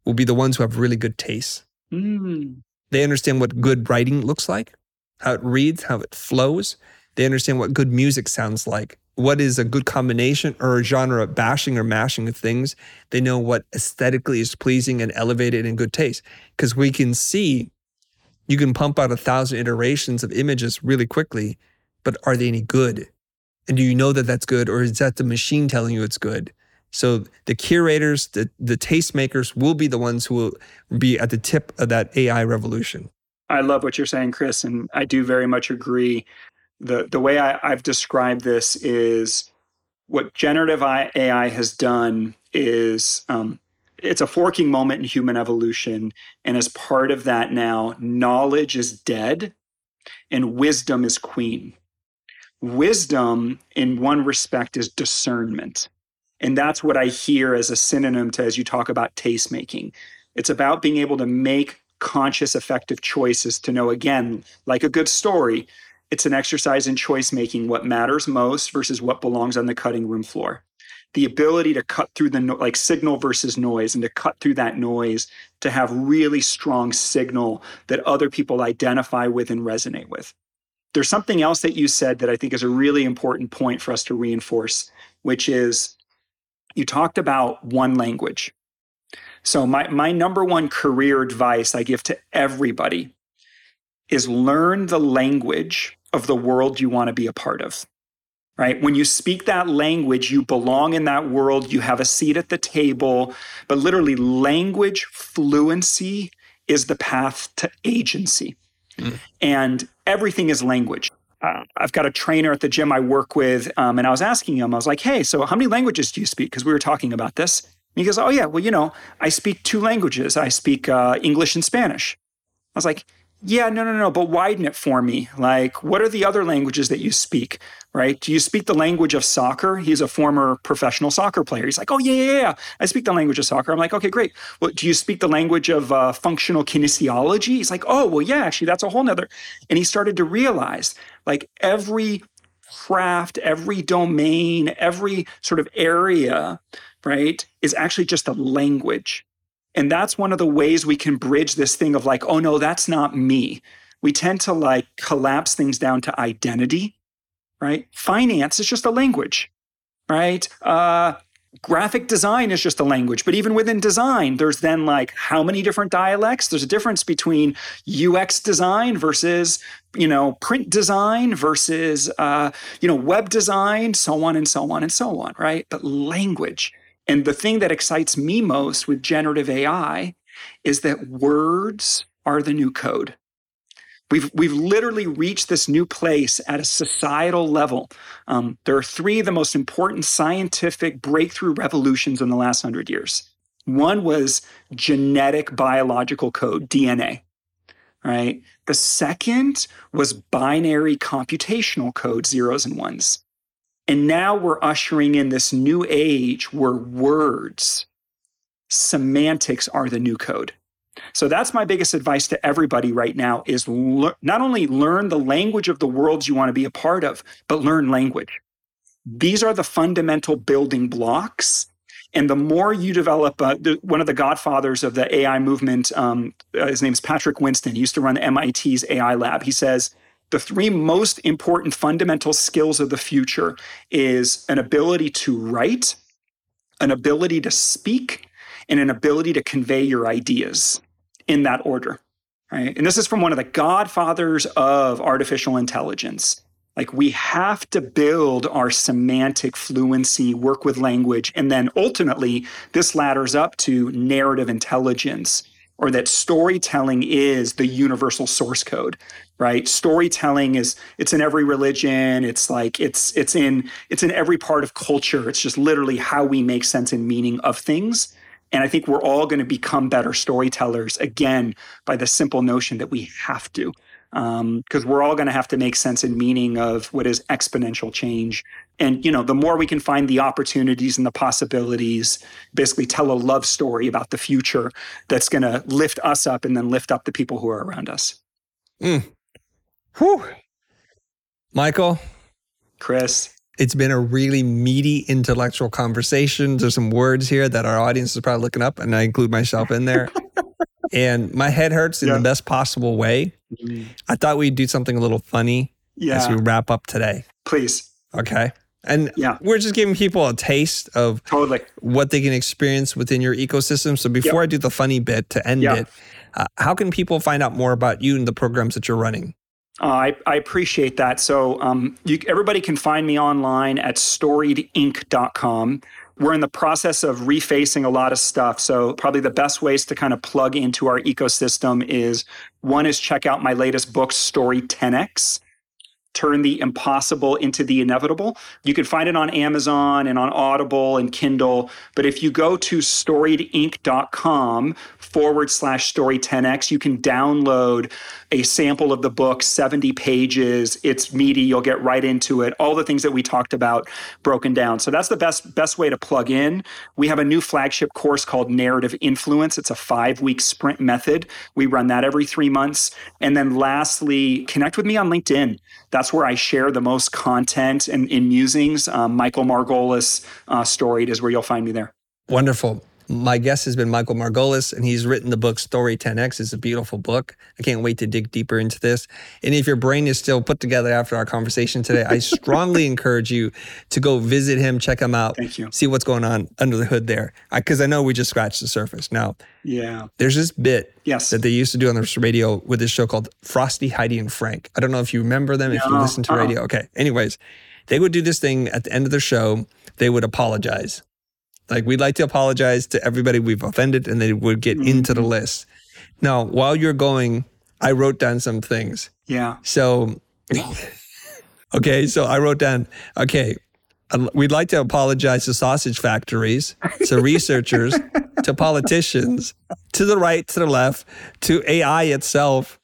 will be the ones who have really good taste. Mm. They understand what good writing looks like, how it reads, how it flows. They understand what good music sounds like what is a good combination or a genre of bashing or mashing of things. They know what aesthetically is pleasing and elevated in good taste. Because we can see you can pump out a thousand iterations of images really quickly, but are they any good? And do you know that that's good, or is that the machine telling you it's good? So the curators, the, the tastemakers will be the ones who will be at the tip of that AI revolution. I love what you're saying, Chris, and I do very much agree the the way I, I've described this is what generative AI has done is um, it's a forking moment in human evolution, and as part of that, now knowledge is dead, and wisdom is queen. Wisdom, in one respect, is discernment. And that's what I hear as a synonym to as you talk about taste making. It's about being able to make conscious, effective choices to know, again, like a good story, it's an exercise in choice making what matters most versus what belongs on the cutting room floor. The ability to cut through the no- like signal versus noise and to cut through that noise to have really strong signal that other people identify with and resonate with. There's something else that you said that I think is a really important point for us to reinforce, which is you talked about one language. So my my number one career advice I give to everybody is learn the language of the world you want to be a part of. Right? When you speak that language, you belong in that world, you have a seat at the table, but literally, language fluency is the path to agency. Mm. And everything is language. Uh, I've got a trainer at the gym I work with, um, and I was asking him, I was like, hey, so how many languages do you speak? Because we were talking about this. And he goes, oh, yeah, well, you know, I speak two languages. I speak uh, English and Spanish. I was like, yeah, no, no, no, but widen it for me. Like, what are the other languages that you speak, right? Do you speak the language of soccer? He's a former professional soccer player. He's like, oh, yeah, yeah, yeah. I speak the language of soccer. I'm like, okay, great. Well, do you speak the language of uh, functional kinesiology? He's like, oh, well, yeah, actually, that's a whole nother. And he started to realize like every craft, every domain, every sort of area, right, is actually just a language. And that's one of the ways we can bridge this thing of like, oh no, that's not me. We tend to like collapse things down to identity, right? Finance is just a language, right? Uh, graphic design is just a language. But even within design, there's then like how many different dialects? There's a difference between UX design versus, you know, print design versus, uh, you know, web design, so on and so on and so on, right? But language and the thing that excites me most with generative AI is that words are the new code. We've, we've literally reached this new place at a societal level. Um, there are three of the most important scientific breakthrough revolutions in the last hundred years. One was genetic biological code, DNA, right? The second was binary computational code, zeros and ones. And now we're ushering in this new age where words, semantics are the new code. So that's my biggest advice to everybody right now is le- not only learn the language of the worlds you want to be a part of, but learn language. These are the fundamental building blocks. And the more you develop, uh, the, one of the godfathers of the AI movement, um, uh, his name is Patrick Winston. He used to run MIT's AI lab. He says, the three most important fundamental skills of the future is an ability to write, an ability to speak, and an ability to convey your ideas in that order. Right? And this is from one of the godfathers of artificial intelligence. Like we have to build our semantic fluency, work with language, and then ultimately this ladders up to narrative intelligence or that storytelling is the universal source code right? Storytelling is it's in every religion. It's like it's it's in it's in every part of culture. It's just literally how we make sense and meaning of things. And i think we're all going to become better storytellers again by the simple notion that we have to because um, we're all going to have to make sense and meaning of what is exponential change and you know the more we can find the opportunities and the possibilities basically tell a love story about the future that's going to lift us up and then lift up the people who are around us mm. Whew. michael chris it's been a really meaty intellectual conversation there's some words here that our audience is probably looking up and i include myself in there (laughs) and my head hurts in yeah. the best possible way. Mm-hmm. I thought we'd do something a little funny yeah. as we wrap up today. Please. Okay. And yeah. we're just giving people a taste of totally what they can experience within your ecosystem. So before yep. I do the funny bit to end yep. it, uh, how can people find out more about you and the programs that you're running? Uh, I, I, appreciate that. So um, you, everybody can find me online at storiedinc.com we're in the process of refacing a lot of stuff. So, probably the best ways to kind of plug into our ecosystem is one is check out my latest book, Story 10X turn the impossible into the inevitable. You can find it on Amazon and on Audible and Kindle. But if you go to storiedinc.com forward slash story 10x, you can download a sample of the book, 70 pages. It's meaty. You'll get right into it. All the things that we talked about broken down. So that's the best, best way to plug in. We have a new flagship course called Narrative Influence. It's a five week sprint method. We run that every three months. And then lastly, connect with me on LinkedIn. That's where I share the most content and in musings. Um, Michael Margolis uh, Storied is where you'll find me there. Wonderful. My guest has been Michael Margolis, and he's written the book Story 10X. It's a beautiful book. I can't wait to dig deeper into this. And if your brain is still put together after our conversation today, I (laughs) strongly encourage you to go visit him, check him out, Thank you. see what's going on under the hood there. Because I, I, know we just scratched the surface. Now, yeah, there's this bit yes. that they used to do on the radio with this show called Frosty, Heidi, and Frank. I don't know if you remember them, no, if you listen to uh-uh. radio. Okay. Anyways, they would do this thing at the end of the show. They would apologize like we'd like to apologize to everybody we've offended, and they would get mm-hmm. into the list. Now, while you're going, I wrote down some things. Yeah. So, okay, so I wrote down. Okay, we'd like to apologize to sausage factories, to (laughs) researchers, to politicians, to the right, to the left, to AI itself,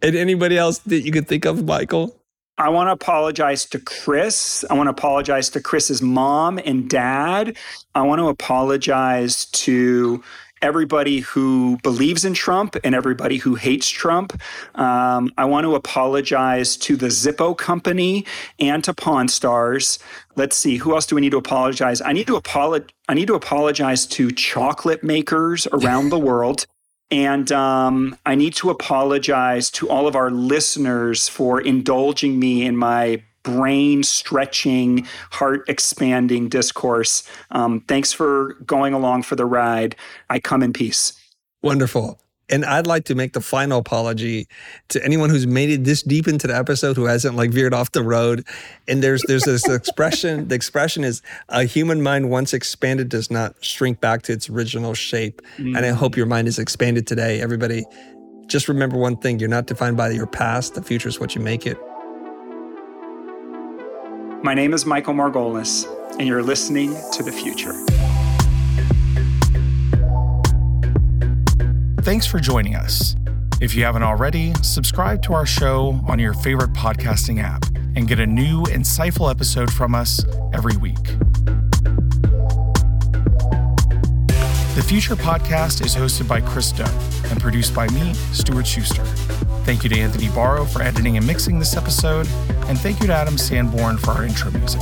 and anybody else that you could think of, Michael. I want to apologize to Chris. I want to apologize to Chris's mom and dad. I want to apologize to everybody who believes in Trump and everybody who hates Trump. Um, I want to apologize to the Zippo company and to Pawn Stars. Let's see, who else do we need to apologize? I need to apologize. I need to apologize to chocolate makers around the world. And um, I need to apologize to all of our listeners for indulging me in my brain stretching, heart expanding discourse. Um, thanks for going along for the ride. I come in peace. Wonderful. And I'd like to make the final apology to anyone who's made it this deep into the episode who hasn't like veered off the road. And there's there's this expression. The expression is a human mind once expanded does not shrink back to its original shape. Mm. And I hope your mind is expanded today. Everybody, just remember one thing: you're not defined by your past. The future is what you make it. My name is Michael Margolis, and you're listening to the Futur. Thanks for joining us. If you haven't already, subscribe to our show on your favorite podcasting app and get a new, insightful episode from us every week. The Futur Podcast is hosted by Chris Do and produced by me, Stuart Schuster. Thank you to Anthony Barrow for editing and mixing this episode, and thank you to Adam Sanborn for our intro music.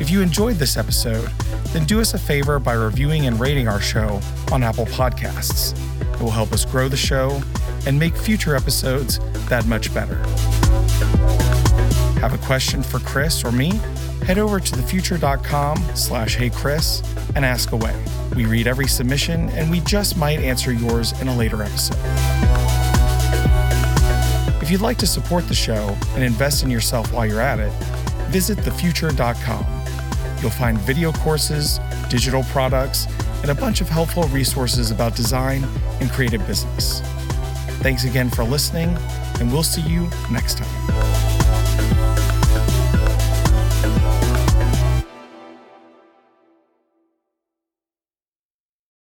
If you enjoyed this episode, then do us a favor by reviewing and rating our show on Apple Podcasts. It will help us grow the show and make future episodes that much better. Have a question for Chris or me? Head over to thefutur.com slash heychris and ask away. We read every submission and we just might answer yours in a later episode. If you'd like to support the show and invest in yourself while you're at it, visit thefutur.com. You'll find video courses, digital products, and a bunch of helpful resources about design and creative business. Thanks again for listening, and we'll see you next time.